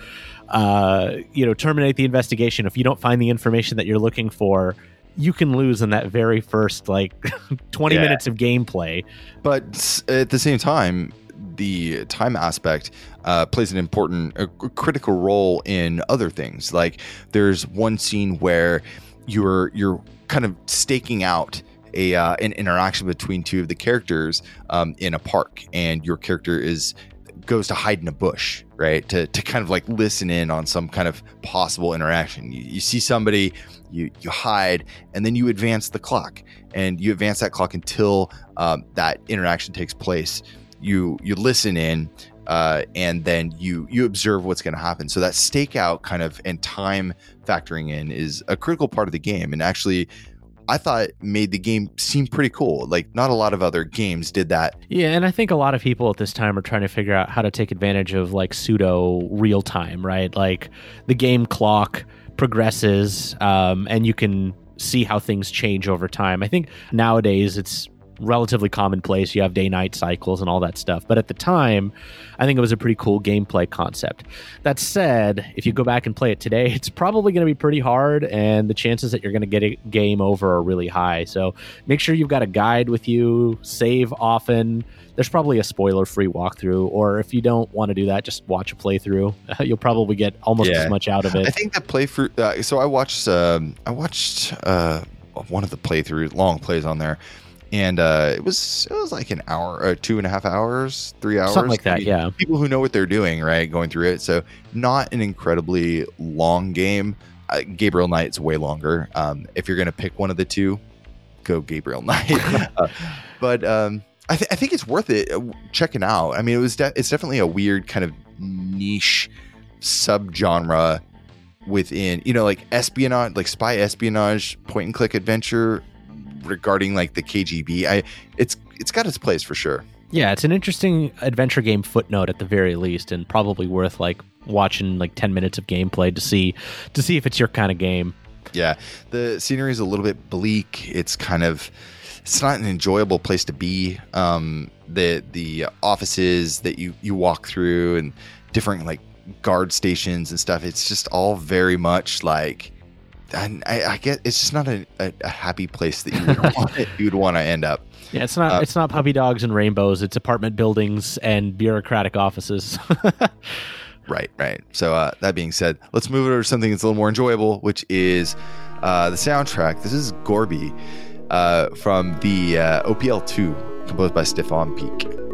uh, you know terminate the investigation, if you don't find the information that you're looking for, you can lose in that very first like 20 Yeah. minutes of gameplay. But at the same time, the time aspect uh, plays an important, a critical role in other things. Like there's one scene where you're you're kind of staking out a uh, an interaction between two of the characters um, in a park, and your character is goes to hide in a bush, right? To, to kind of like listen in on some kind of possible interaction. You, you see somebody, you, you hide, and then you advance the clock and you advance that clock until um, that interaction takes place. You, you listen in, uh, and then you you observe what's going to happen. So that stakeout kind of and time factoring in is a critical part of the game. And actually, I thought made the game seem pretty cool. Like not a lot of other games did that. Yeah, and I think a lot of people at this time are trying to figure out how to take advantage of like pseudo real time, right? Like the game clock progresses, um, and you can see how things change over time. I think nowadays it's relatively commonplace. You have day night cycles and all that stuff. But at the time, I think it was a pretty cool gameplay concept. That said, if you go back and play it today, it's probably going to be pretty hard, and the chances that you're going to get a game over are really high. So make sure you've got a guide with you, save often. There's probably a spoiler free walkthrough, or if you don't want to do that, just watch a playthrough. You'll probably get almost yeah. as much out of it. I think the playthrough. Uh, so I watched. Um, I watched uh, one of the playthroughs, long plays on there and uh, it was it was like an hour or uh, two and a half hours, three hours, something like that. yeah, people who know what they're doing, right, going through it. So not an incredibly long game. Uh, Gabriel Knight's way longer. Um, if you're gonna pick one of the two, go Gabriel Knight. uh, but um, I, th- I think it's worth it uh, checking out. I mean, it was de- it's definitely a weird kind of niche subgenre within you know like espionage like spy espionage point and click adventure regarding like the KGB. I it's it's got its place for sure. Yeah, it's an interesting adventure game footnote at the very least, and probably worth like watching like ten minutes of gameplay to see to see if it's your kind of game. Yeah, the scenery is a little bit bleak. It's kind of it's not an enjoyable place to be. Um, the the offices that you you walk through and different like guard stations and stuff. It's just all very much like I, I get it's just not a, a, a happy place that you would want you would want to end up. Yeah, it's not uh, it's not puppy dogs and rainbows. It's apartment buildings and bureaucratic offices. right, right. So uh, that being said, let's move over to something that's a little more enjoyable, which is uh, the soundtrack. This is Gorby uh, from the uh, OPL two, composed by Stefan Picq.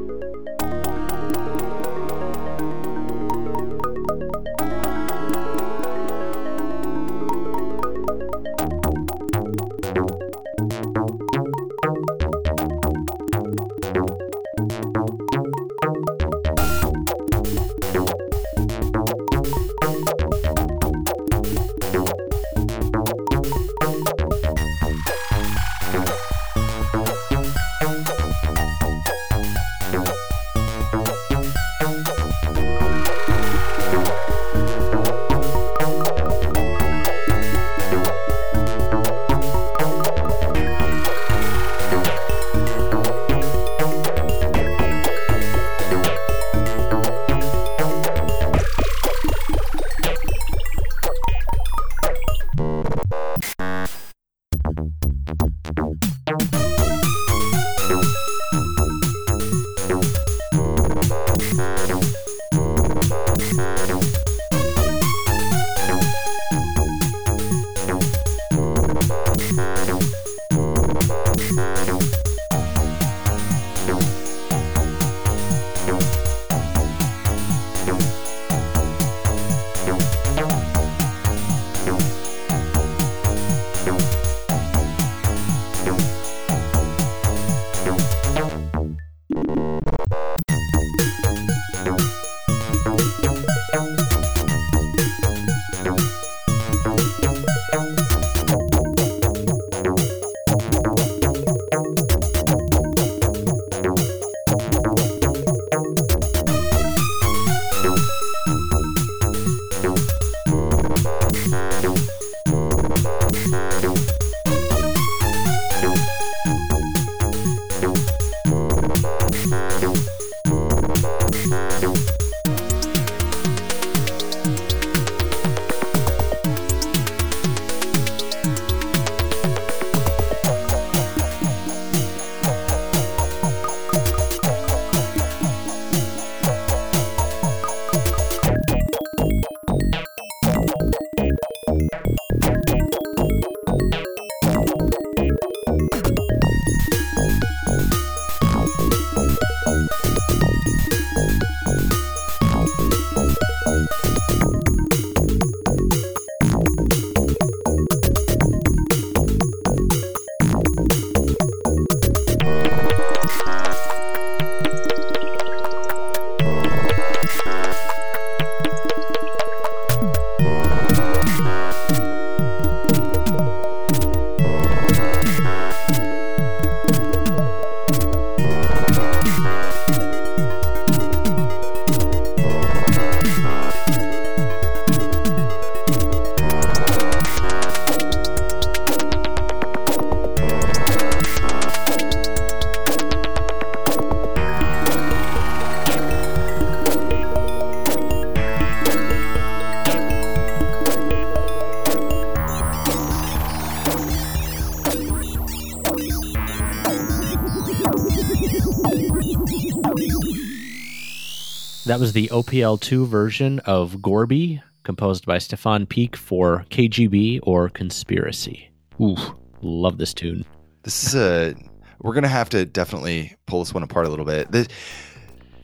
That was the OPL2 version of Gorby, composed by Stefan Picq for KGB or Conspiracy. Ooh, love this tune. This is a. We're gonna have to definitely pull this one apart a little bit. The,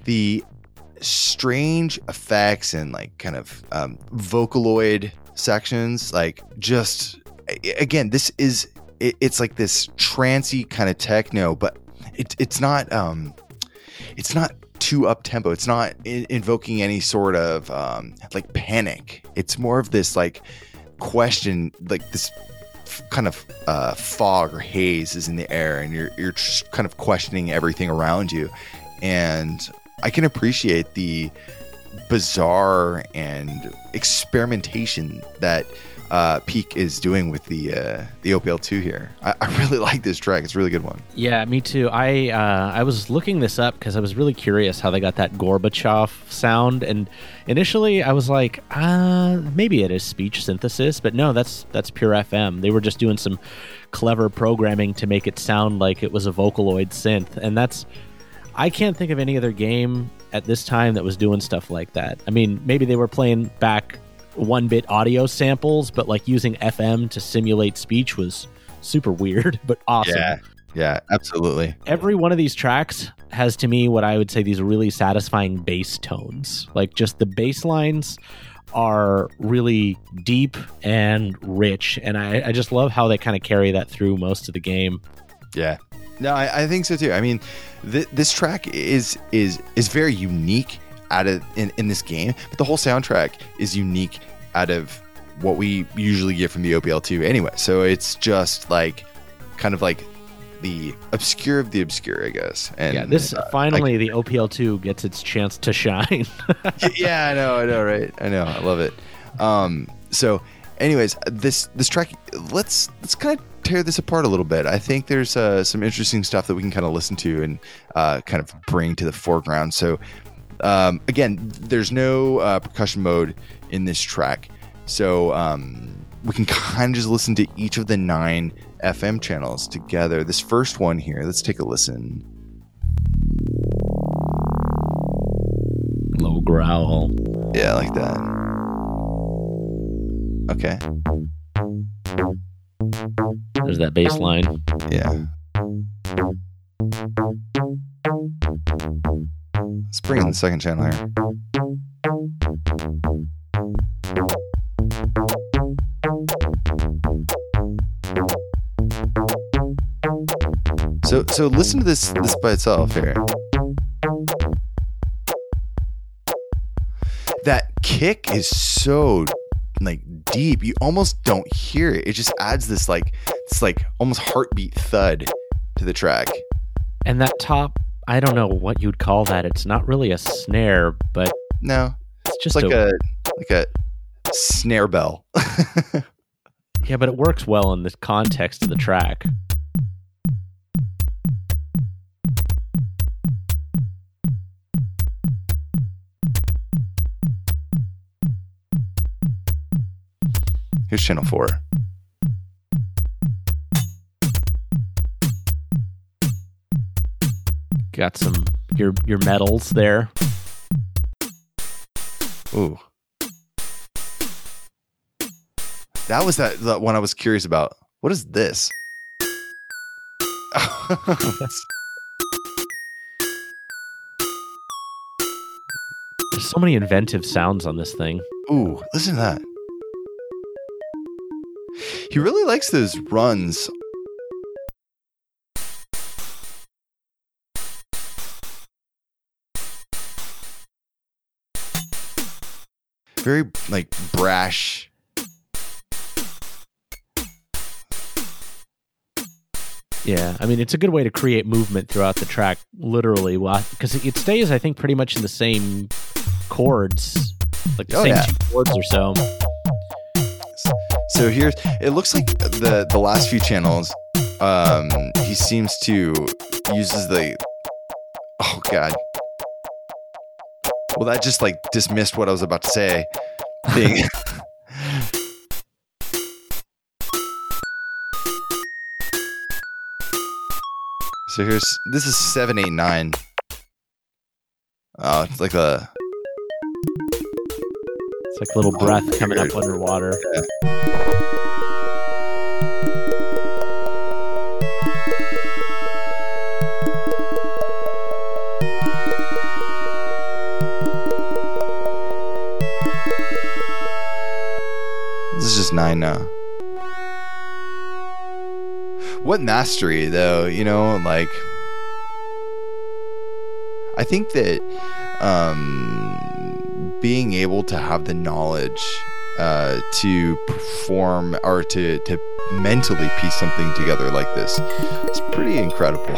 the strange effects and like kind of um, vocaloid sections, like just again, this is it, it's like this trancy kind of techno, but it, it's not um, it's not too up tempo. It's not in- invoking any sort of um, like panic. It's more of this like question, like this f- kind of uh, fog or haze is in the air, and you're you're kind of questioning everything around you. And I can appreciate the bizarre and experimentation that uh, Picq is doing with the uh, the OPL two here. I, I really like this track. It's a really good one. Yeah, me too. I uh, I was looking this up because I was really curious how they got that Gorbachev sound, and initially I was like, uh, maybe it is speech synthesis, but no, that's that's pure FM. They were just doing some clever programming to make it sound like it was a Vocaloid synth, and that's I can't think of any other game at this time that was doing stuff like that. I mean, maybe they were playing back one bit audio samples, but like using FM to simulate speech was super weird, but awesome. Yeah, yeah, absolutely. Every one of these tracks has to me what I would say these really satisfying bass tones. Like just the bass lines are really deep and rich, and I, I just love how they kind of carry that through most of the game. Yeah. No, I, I think so too. I mean, th- this track is is is very unique out of in, in this game, but the whole soundtrack is unique out of what we usually get from the OPL2 anyway. So it's just like kind of like the obscure of the obscure, I guess. And yeah, this uh, finally the OPL2 gets its chance to shine. yeah, I know, I know, right? I know, I love it. Um, so, anyways, this this track, let's let's kind of tear this apart a little bit. I think there's uh, some interesting stuff that we can kind of listen to and uh, kind of bring to the foreground. So, um, again, there's no uh, percussion mode in this track, so um, we can kind of just listen to each of the nine FM channels together. This first one here, let's take a listen. Low growl. Yeah, like that. Okay. There's that bass line. Yeah. Let's bring in the second channel here. So so listen to this this by itself here. That kick is so like deep. You almost don't hear it. It just adds this like it's like almost heartbeat thud to the track. And that top, I don't know what you'd call that. It's not really a snare, but No, it's just like a, a like a snare bell. yeah, but it works well in the context of the track. Here's channel four. Got some your your medals there. Ooh. That was that, that one I was curious about. What is this? There's so many inventive sounds on this thing. Ooh, listen to that. He really likes those runs. Very like brash. Yeah, I mean it's a good way to create movement throughout the track, literally, because it stays, I think, pretty much in the same chords, like the Oh, same yeah. two chords or so. So here's it looks like the the last few channels um he seems to uses the oh god well that just like dismissed what i was about to say. Thing so here's this is 789 oh uh, it's like a it's like a little breath coming up underwater. This is just nine. What mastery, though, you know, like. I think that um, being able to have the knowledge uh, to perform or to, to mentally piece something together like this is pretty incredible.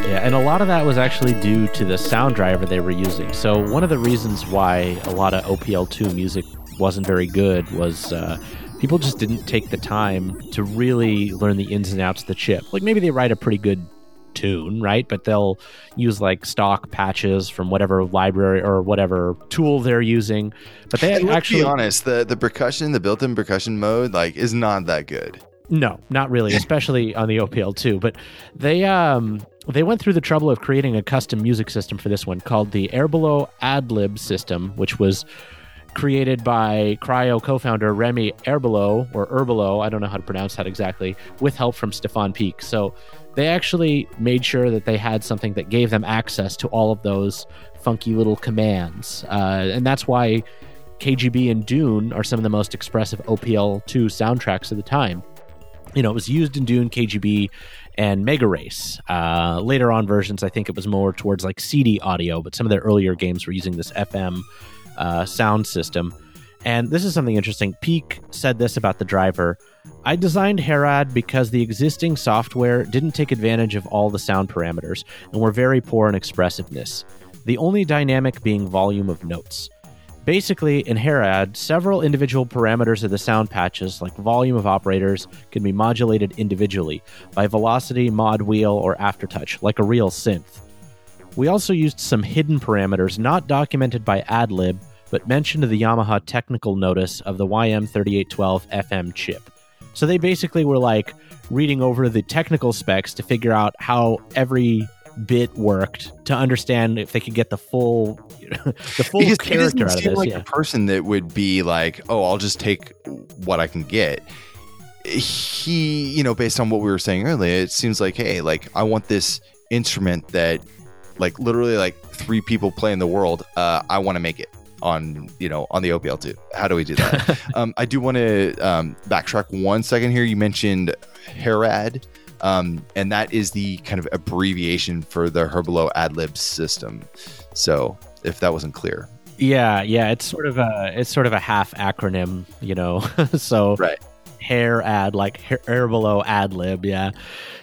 Yeah, and a lot of that was actually due to the sound driver they were using. So one of the reasons why a lot of OPL2 music wasn't very good was uh, people just didn't take the time to really learn the ins and outs of the chip. Like maybe they write a pretty good tune, right? But they'll use like stock patches from whatever library or whatever tool they're using. But they And actually be honest, the, the percussion, the built-in percussion mode, like, is not that good. No, not really, especially on the OPL two. But they um they went through the trouble of creating a custom music system for this one called the Airbelow AdLib system, which was created by Cryo co-founder Remy Airbelow or Herbulot, I don't know how to pronounce that exactly, with help from Stefan Picq. So they actually made sure that they had something that gave them access to all of those funky little commands, uh, and that's why KGB and Dune are some of the most expressive OPL2 soundtracks of the time you know, it was used in Dune, KGB, and MegaRace. Uh, later on versions, I think it was more towards like CD audio, but some of their earlier games were using this FM uh, sound system. And this is something interesting. Picq said this about the driver. I designed Herad because the existing software didn't take advantage of all the sound parameters and were very poor in expressiveness, the only dynamic being volume of notes. Basically, in Herad, several individual parameters of the sound patches, like volume of operators, can be modulated individually by velocity, mod wheel, or aftertouch, like a real synth. We also used some hidden parameters not documented by AdLib, but mentioned the Yamaha technical notice of the YM3812 FM chip. So they basically were like reading over the technical specs to figure out how every bit worked to understand if they could get the full the full because character out of this. like yeah. a person that would be like, oh, I'll just take what I can get. He, you know, based on what we were saying earlier, it seems like, hey, like I want this instrument that, like, literally, like three people play in the world. Uh, I want to make it on, you know, on the OPL two. How do we do that? um, I do want to um, backtrack one second here. You mentioned Herad. Um, and that is the kind of abbreviation for the Herbulot AdLib system. So, if that wasn't clear, Yeah, yeah, it's sort of a it's sort of a half acronym, you know. so right? Hair ad like hair, below ad lib yeah.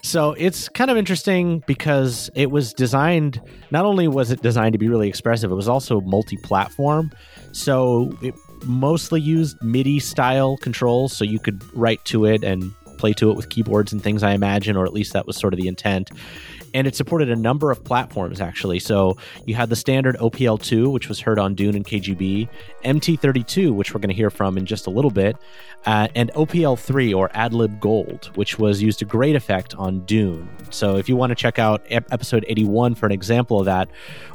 So it's kind of interesting because it was designed not only was it designed to be really expressive it was also multi-platform. So it mostly used midi style controls so you could write to it and play to it with keyboards and things i imagine or at least that was sort of the intent and it supported a number of platforms actually. So you had the standard OPL2, which was heard on Dune and KGB, MT32, which we're going to hear from in just a little bit, uh, and OPL3 or AdLib Gold, which was used to great effect on Dune. So if you want to check out ep- episode 81 for an example of that,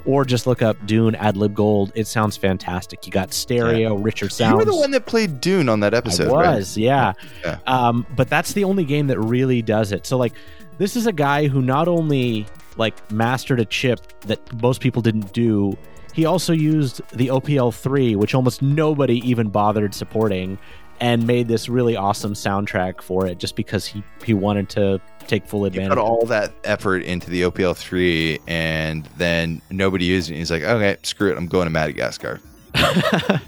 or just look up Dune AdLib Gold, it sounds fantastic. You got stereo, richer sounds. You were the one that played Dune on that episode. I right? was, yeah. Yeah. Um, but that's the only game that really does it. So like, this is a guy who not only like mastered a chip that most people didn't do, he also used the OPL3, which almost nobody even bothered supporting, and made this really awesome soundtrack for it just because he he wanted to take full advantage. He put all that effort into the OPL three, and then nobody used it. He's like, okay, screw it, I'm going to Madagascar.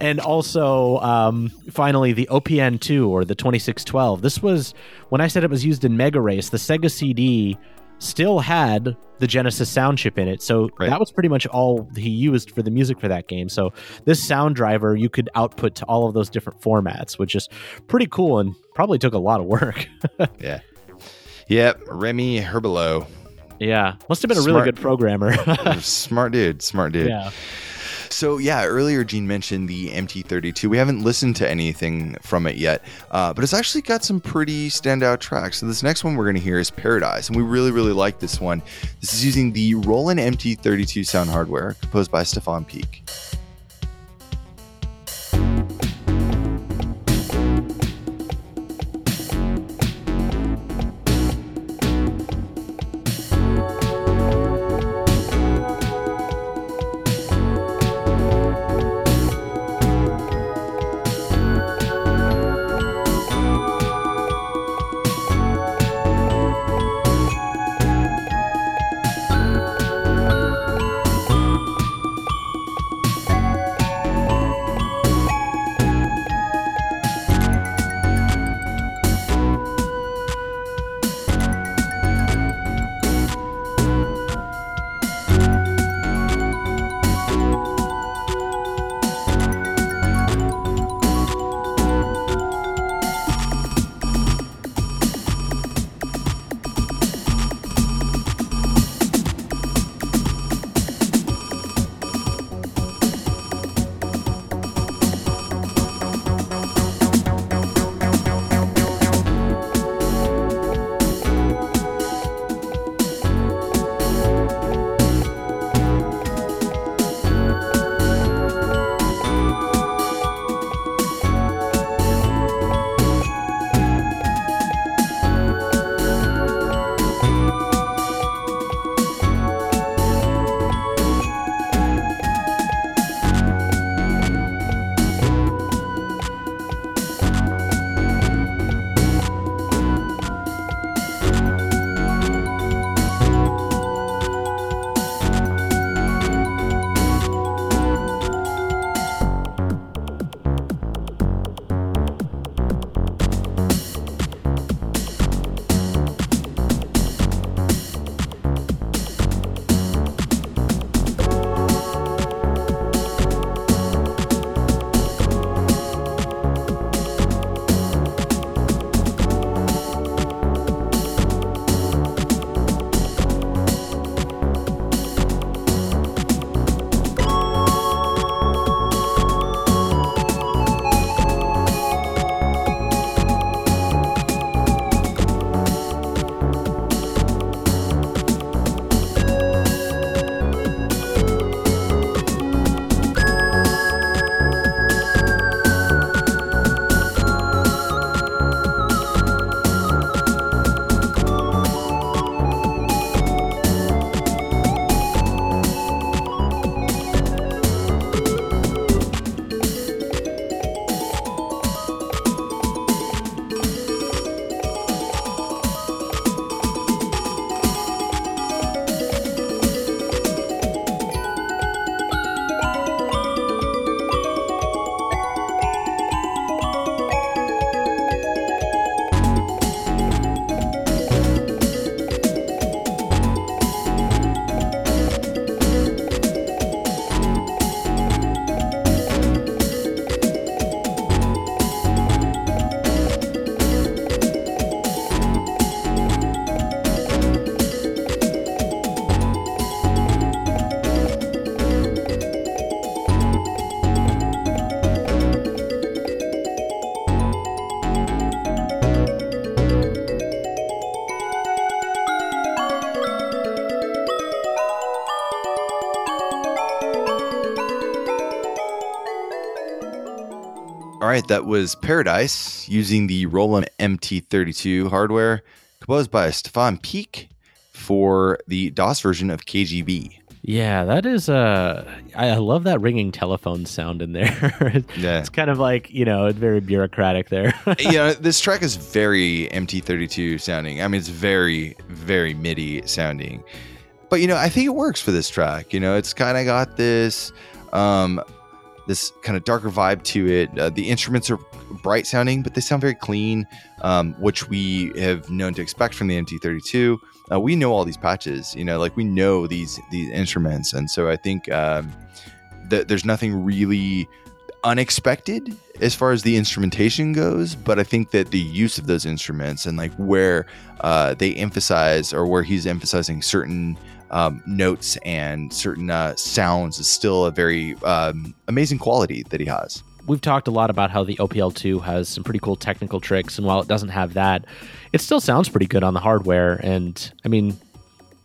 and also, um, finally, the OPN 2 or the 2612. This was when I said it was used in MegaRace, the Sega CD still had the Genesis sound chip in it. So Right. that was pretty much all he used for the music for that game. So this sound driver you could output to all of those different formats, which is pretty cool and probably took a lot of work. Yeah. Yep, Remy Herbulot. yeah. Must have been a really good programmer. smart dude, smart dude. yeah. So yeah, earlier Gene mentioned the MT32. We haven't listened to anything from it yet, uh, but it's actually got some pretty standout tracks. So this next one we're going to hear is Paradise, and we really really like this one. This is using the Roland MT32 sound hardware, composed by Stefan Picq. Right, that was Paradise using the Roland MT32 hardware, composed by Stefan Picq for the DOS version of KGB. Yeah, that is uh I love that ringing telephone sound in there. Yeah. it's kind of like, you know, it's very bureaucratic there. yeah, this track is very MT32 sounding. I mean, it's very, very MIDI sounding. But you know, I think it works for this track. You know, it's kind of got this, um, this kind of darker vibe to it. Uh, the instruments are bright sounding, but they sound very clean, um, which we have known to expect from the MT32. Uh, we know all these patches. You know, like we know these these instruments, and so I think um, that there's nothing really unexpected as far as the instrumentation goes, but I think that the use of those instruments and like where uh, they emphasize or where he's emphasizing certain um, notes and certain uh, sounds is still a very um, amazing quality that he has. We've talked a lot about how the OPL2 has some pretty cool technical tricks, and while it doesn't have that, it still sounds pretty good on the hardware. And I mean,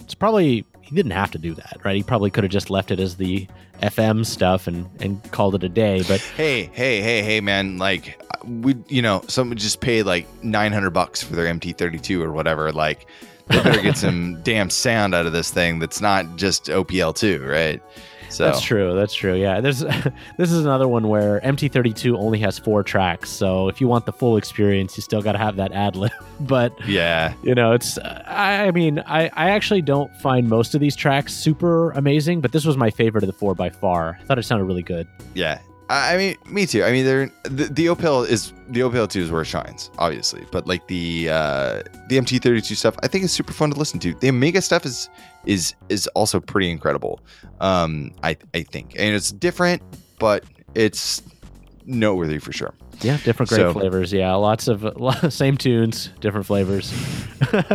it's probably he didn't have to do that, right? He probably could have just left it as the FM stuff and and called it a day. But Hey, hey, hey, hey, man! Like we, you know, someone just paid like nine hundred bucks for their MT32 or whatever. Like better get some damn sound out of this thing that's not just OPL2, right? So That's true. That's true. Yeah. There's this is another one where MT32 only has four tracks, so if you want the full experience, you still got to have that ad lib. But Yeah, you know, it's I, I mean, I I actually don't find most of these tracks super amazing, but this was my favorite of the four by far. I thought it sounded really good. yeah. I mean, me too. I mean, they're the, the OPL is the OPL two is where it shines, obviously. But like the uh, the MT32 stuff, I think is super fun to listen to. The Amiga stuff is is is also pretty incredible. Um, I I think, and it's different, but it's noteworthy for sure. Yeah, different great So- flavors. Yeah, lots of same tunes, different flavors.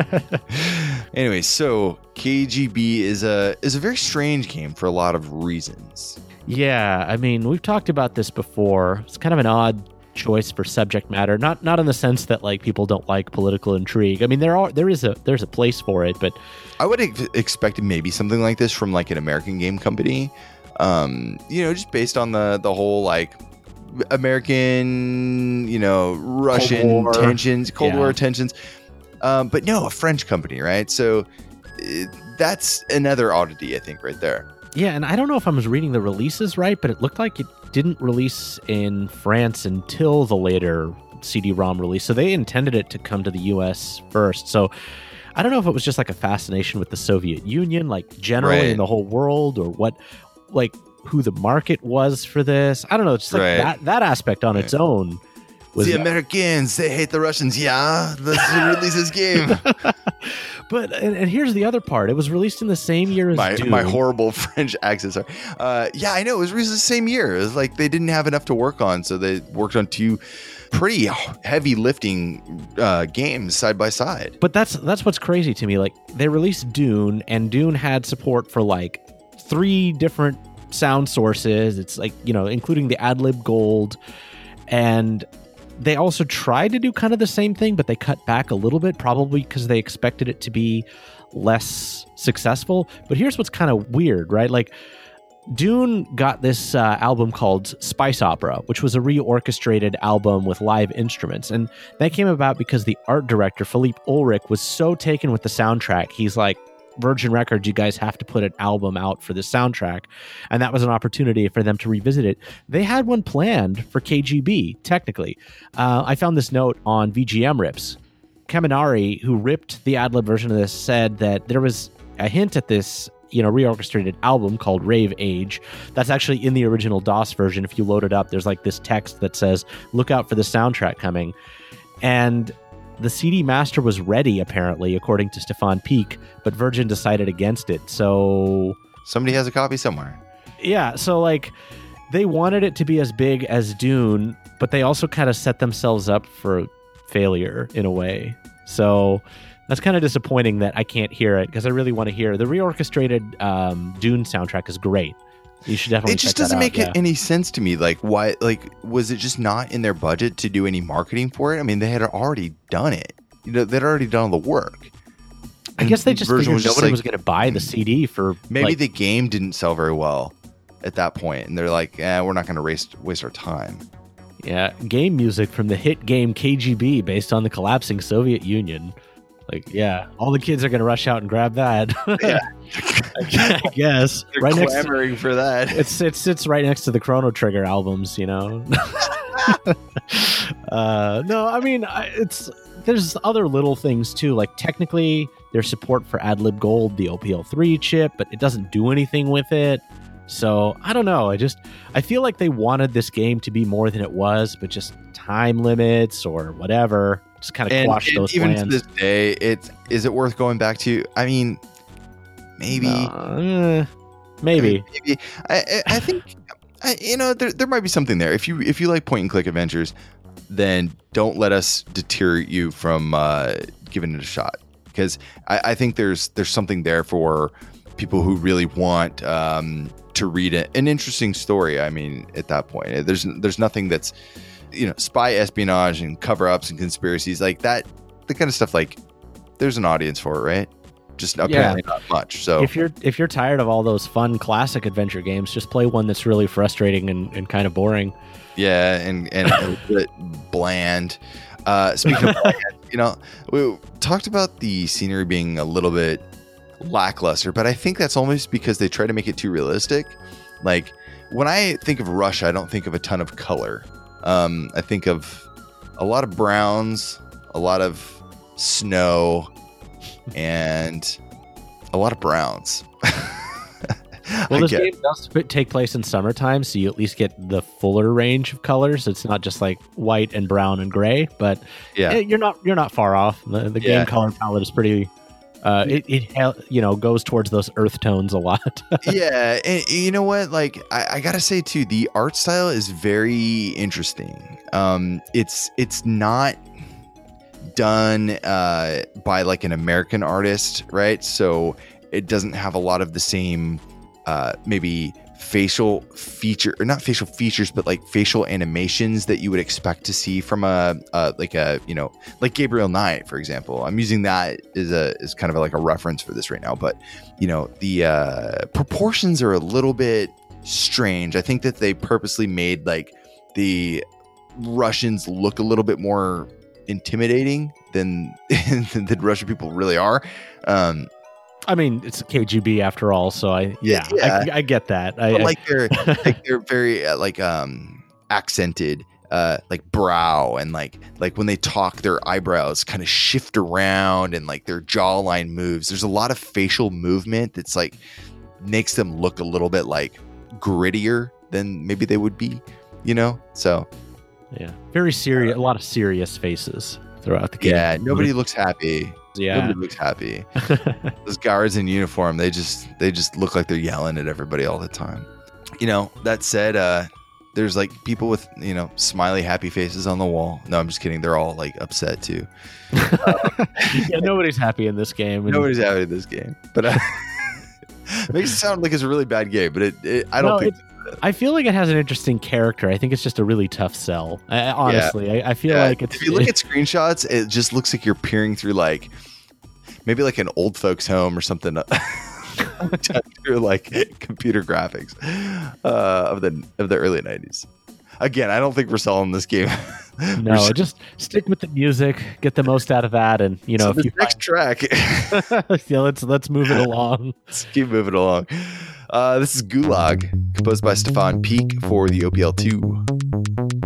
Anyway, so KGB is a is a very strange game for a lot of reasons. Yeah, I mean, we've talked about this before. It's kind of an odd choice for subject matter. Not not in the sense that like people don't like political intrigue. I mean, there are there is a there's a place for it, but I would have expected maybe something like this from like an American game company. Um, you know, just based on the the whole like American, you know, Russian War. tensions, Cold Yeah. War tensions. Um, but no, a French company, right? So uh, that's another oddity, I think, right there. Yeah, and I don't know if I was reading the releases right, but it looked like it didn't release in France until the later CD-ROM release. So they intended it to come to the US first. So I don't know if it was just like a fascination with the Soviet Union, like generally Right. in the whole world, or what, like who the market was for this. I don't know. It's like Right. that that aspect on its own was the Americans, they hate the Russians. Yeah, let's release this game. But and, and here's the other part. It was released in the same year as my Doom. my horrible French accent. Sorry. Uh, yeah, I know. It was released the same year. It was like they didn't have enough to work on, so they worked on two pretty heavy lifting uh, games side by side. But that's that's what's crazy to me. Like they released Dune, and Dune had support for like three different sound sources. It's like you know, including the AdLib Gold, and they also tried to do kind of the same thing, but they cut back a little bit, probably because they expected it to be less successful. But here's what's kind of weird, right? Like Dune got this uh, album called Spice Opera, which was a reorchestrated album with live instruments. And that came about because the art director, Philippe Ulrich, was so taken with the soundtrack. He's like, Virgin Records, you guys have to put an album out for the soundtrack. And that was an opportunity for them to revisit it. They had one planned for KGB, technically. Uh, I found this note on VGM Rips. Kaminari, who ripped the ad lib version of this, said that there was a hint at this, you know, reorchestrated album called Rave Age. That's actually in the original DOS version. If you load it up, there's like this text that says, "Look out for the soundtrack coming." And the CD master was ready, apparently, according to Stefan Picq, but Virgin decided against it. So Somebody has a copy somewhere. yeah, so like they wanted it to be as big as Dune, but they also kind of set themselves up for failure in a way. So that's kind of disappointing that I can't hear it because I really want to hear the reorchestrated um, Dune soundtrack is great. You should definitely. It just doesn't out, make yeah. any sense to me. Like, why? Like, was it just not in their budget to do any marketing for it? I mean, they had already done it. You know, they'd already done all the work. I guess they just figured was just nobody like- was going to buy the CD for Maybe like, the game didn't sell very well at that point, and they're like, "Eh, we're not going to waste waste our time." Yeah, game music from the hit game KGB based on the collapsing Soviet Union. Like, yeah, all the kids are going to rush out and grab that. Yeah. I guess. They're right next to, clamoring for that. it's it sits right next to the Chrono Trigger albums, you know. uh, no, I mean it's there's other little things too. Like technically, there's support for AdLib Gold, the OPL3 chip, but it doesn't do anything with it. So I don't know. I just I feel like they wanted this game to be more than it was, but just time limits or whatever just kind of and, quash those even plans. to this day, it's is it worth going back to? I mean, maybe. Uh, maybe. I mean, maybe. I, I, I think I, you know there, there might be something there. If you if you like point and click adventures, then don't let us deter you from uh, giving it a shot because I, I think there's there's something there for people who really want um, to read an interesting story. I mean, at that point, there's there's nothing that's you know spy espionage and cover ups and conspiracies like that. The kind of stuff like there's an audience for it, right? Just apparently not much. So If you're if you're tired of all those fun classic adventure games, just play one that's really frustrating and, and kind of boring. Yeah, and and a little bit bland. Uh, speaking of bland, you know, we talked about the scenery being a little bit lackluster, but I think that's almost because they try to make it too realistic. Like when I think of Russia, I don't think of a ton of color. Um, I think of a lot of browns, a lot of snow, and a lot of browns. Well, this game does take place in summertime, so you at least get the fuller range of colors. It's not just like white and brown and gray, but yeah. eh, you're not you're not far off. The, the Yeah. game color palette is pretty. Uh, it it you know goes towards those earth tones a lot. yeah and you know what? Like I, I gotta say too the art style is very interesting. Um it's it's not done uh by like an american artist right? So it doesn't have a lot of the same uh maybe facial feature or not facial features but like facial animations that you would expect to see from a, a like a you know like gabriel knight for example. I'm using that as a as kind of like a reference for this right now but you know the uh proportions are a little bit strange. I think that they purposely made like the russians look a little bit more intimidating than than russian people really are. Um I mean, it's KGB after all, so I yeah, Yeah. I, I get that. I, but I- like they're like they're very uh, like um accented uh like brow and like like when they talk their eyebrows kind of shift around and like their jawline moves there's a lot of facial movement that's like makes them look a little bit like grittier than maybe they would be you know so yeah, very serious. A lot of serious faces throughout the game. yeah nobody looks happy yeah. nobody looks happy. Those guards in uniform they just they just look like they're yelling at everybody all the time. You know that said uh there's like people with you know smiley happy faces on the wall. No i'm just kidding. They're all like upset too. Yeah, nobody's happy in this game. nobody's happy in this game. But uh, makes it sound like it's a really bad game but it, it i don't No, think I feel like it has an interesting character. I think it's just a really tough sell. I, honestly, I, I feel Yeah, like it's. if you look at screenshots it just looks like you're peering through like maybe like an old folks home or something through like computer graphics uh, of the of the early 90s again i don't think we're selling this game no, s- just stick with the music, get the most out of that, and you know, so if you next track yeah, let's let's move it along. let's keep moving along uh, this is gulag composed by stefan Picq for the opl2 Thank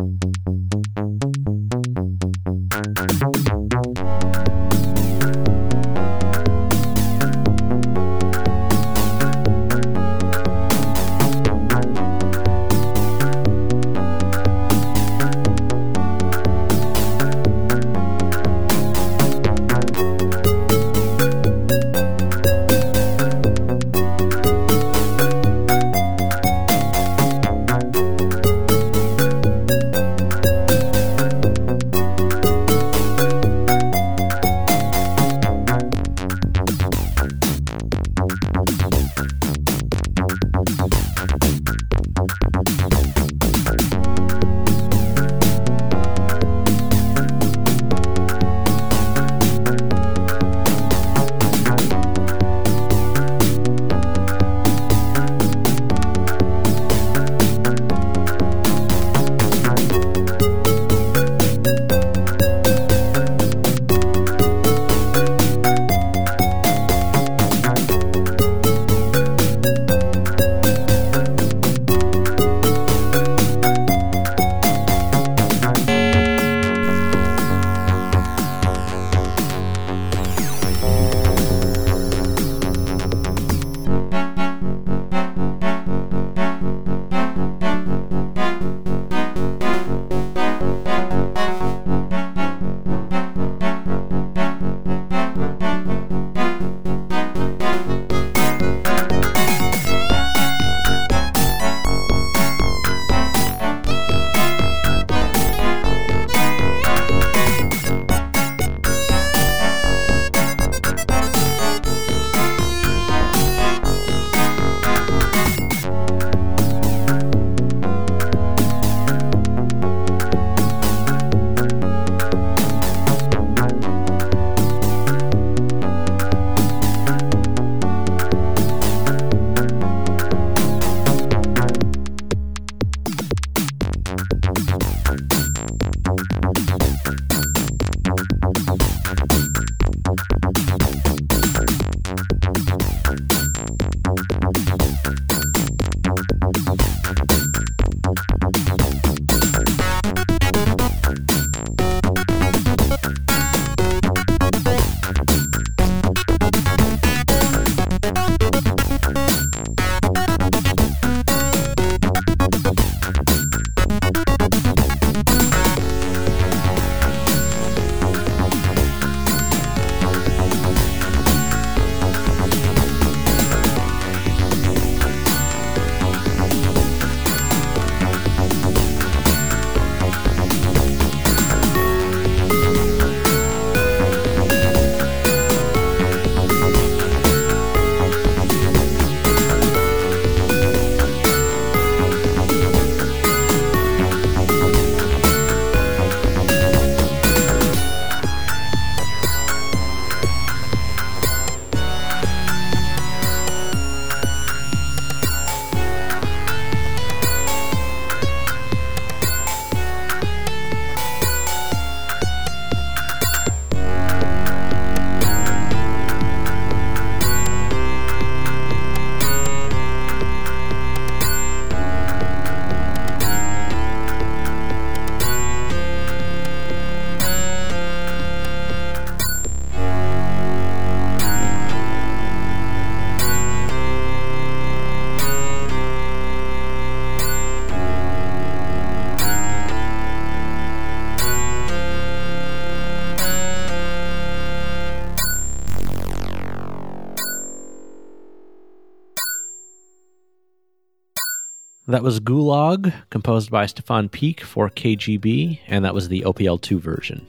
That was Gulag, composed by Stefan Picq for KGB, and that was the OPL2 version.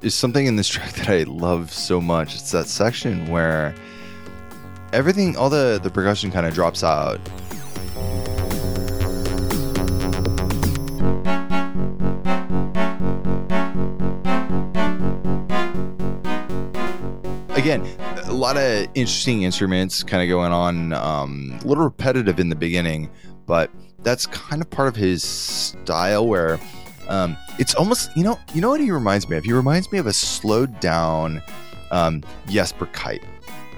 There's something in this track that I love so much. It's that section where everything, all the, the percussion kind of drops out. Again, a lot of interesting instruments kind of going on, um, a little repetitive in the beginning, but that's kind of part of his style where um, it's almost you know you know what he reminds me of. He reminds me of a slowed down um, Jesper Kyd.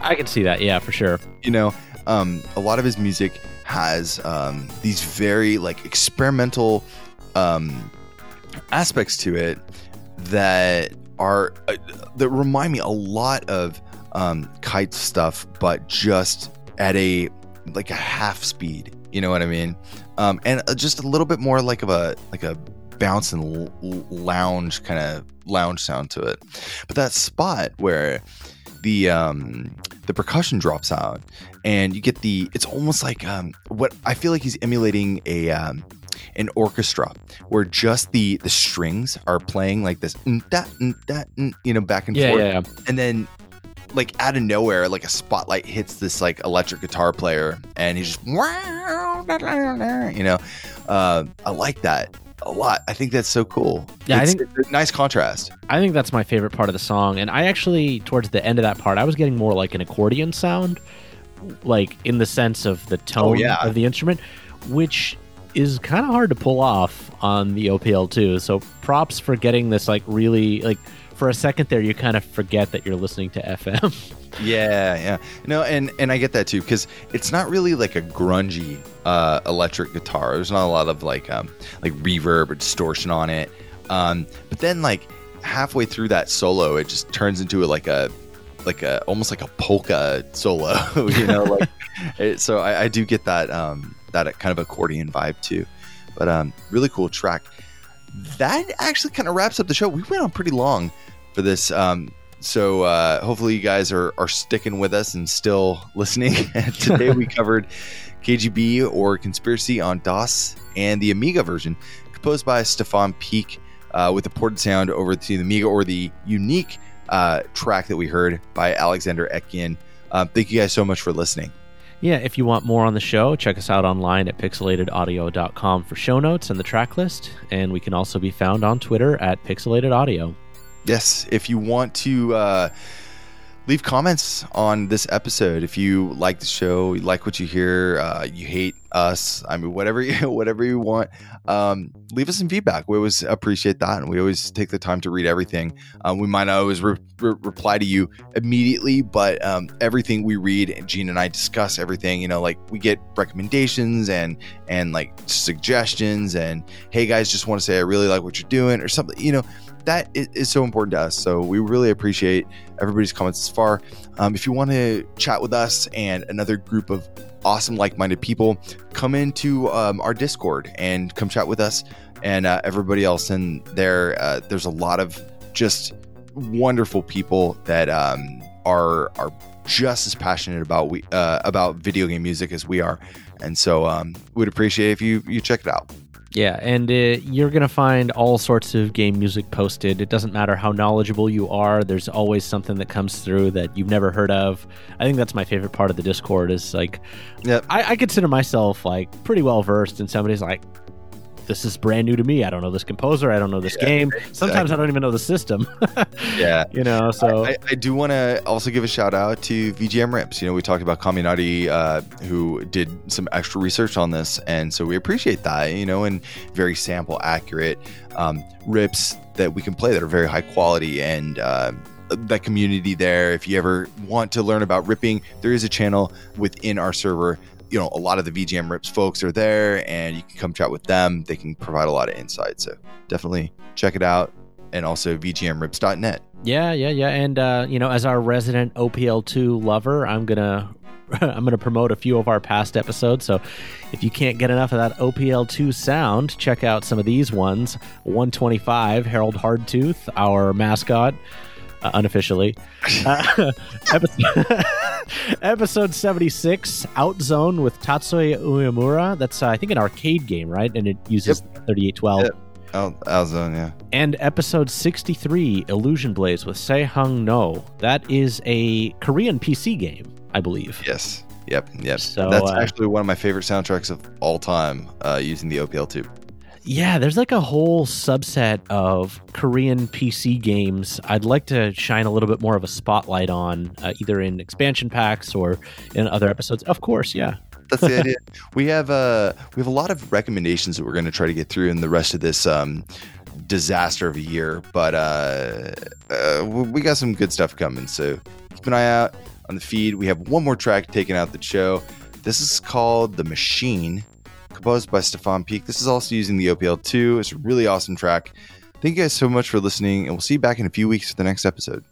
I can see that, yeah, for sure. You know, um, a lot of his music has um, these very like experimental um, aspects to it that are uh, that remind me a lot of um, Kyd stuff, but just at a like a half speed. You know what I mean? Um, and uh, just a little bit more like of a like a bounce and l- lounge kind of lounge sound to it. But that spot where the um the percussion drops out and you get the it's almost like um what I feel like he's emulating a um an orchestra where just the the strings are playing like this that that you know back and Yeah, forth yeah, yeah. and then like out of nowhere like a spotlight hits this like electric guitar player and he's just wow, you know uh i like that a lot i think that's so cool Yeah, I think- it's a nice contrast I think that's my favorite part of the song. And I actually, towards the end of that part, I was getting more like an accordion sound, like in the sense of the tone Oh, yeah. of the instrument, which is kind of hard to pull off on the OPL2. So props for getting this like really like for a second there you kind of forget that you're listening to FM. yeah yeah. No and and i get that too because it's not really like a grungy uh electric guitar. There's not a lot of like um like reverb or distortion on it. Um but then like halfway through that solo it just turns into a, like a like a almost like a polka solo you know like it, so I, I do get that um that kind of accordion vibe too. But um really cool track that actually kind of wraps up the show we went on pretty long for this um so uh, hopefully you guys are, are sticking with us and still listening. Today we covered KGB or Conspiracy on DOS and the Amiga version, composed by Stefan Picq, uh, with the ported sound over to the Amiga or the unique uh, track that we heard by Alexander Ekian. Uh, thank you guys so much for listening. Yeah, if you want more on the show, check us out online at pixelatedaudio.com for show notes and the track list. And we can also be found on Twitter at pixelatedaudio. Yes, if you want to uh, leave comments on this episode, if you like the show, you like what you hear, uh, you hate us, I mean, whatever you whatever you want, um, leave us some feedback. We always appreciate that, and we always take the time to read everything. Um, we might not always re- re- reply to you immediately, but um, everything we read, and Gene and I discuss everything. You know, like we get recommendations and and like suggestions, and hey guys, just want to say I really like what you're doing, or something. You know that is, so important to us. So we really appreciate everybody's comments this far. Um, if you want to chat with us and another group of awesome, like-minded people, come into um, our Discord and come chat with us and uh, everybody else in there. Uh, there's a lot of just wonderful people that um, are are just as passionate about we uh, about video game music as we are, and so um, we'd appreciate if you you check it out. Yeah, and uh, you're going to find all sorts of game music posted. It doesn't matter how knowledgeable you are, there's always something that comes through that you've never heard of. I think that's my favorite part of the Discord is like, Yep. I, I consider myself like pretty well versed, and somebody's like, this is brand new to me. I don't know this composer. I don't know this Yeah, game. Sometimes I don't even know the system. Yeah. you know, so I, I do want to also give a shout out to VGM Rips. You know, we talked about Kaminati, uh, who did some extra research on this, and so we appreciate that. You know, and very sample accurate um, rips that we can play that are very high quality and. Uh, that community there. If you ever want to learn about ripping, there is a channel within our server. You know, a lot of the VGM Rips folks are there, and you can come chat with them. They can provide a lot of insight. So definitely check it out, and also VGMRips.net. Yeah, yeah, yeah. And uh, you know, as our resident OPL2 lover, I'm gonna I'm gonna promote a few of our past episodes. So if you can't get enough of that OPL2 sound, check out some of these ones. 125, Harold Hardtooth, our mascot. Uh, unofficially. Uh, episode, episode 76, Outzone with Tatsuya Uemura. That's, uh, I think, an arcade game, right? And it uses 3812. Yep. Out, Outzone, yeah. And episode 63, Illusion Blaze with Seihung No. That is a Korean PC game, I believe. Yes. Yep. Yep. So, That's uh, actually one of my favorite soundtracks of all time uh, using the OPL two. Yeah, there's like a whole subset of Korean PC games I'd like to shine a little bit more of a spotlight on, uh, either in expansion packs or in other episodes. Of course, yeah. That's the idea. We have uh we have a lot of recommendations that we're going to try to get through in the rest of this um disaster of a year, but uh, uh we got some good stuff coming. So keep an eye out on the feed. We have one more track taken out the show. This is called The Machine, composed by Stefan Picq. This is also using the OPL2. It's a really awesome track. Thank you guys so much for listening, and we'll see you back in a few weeks for the next episode.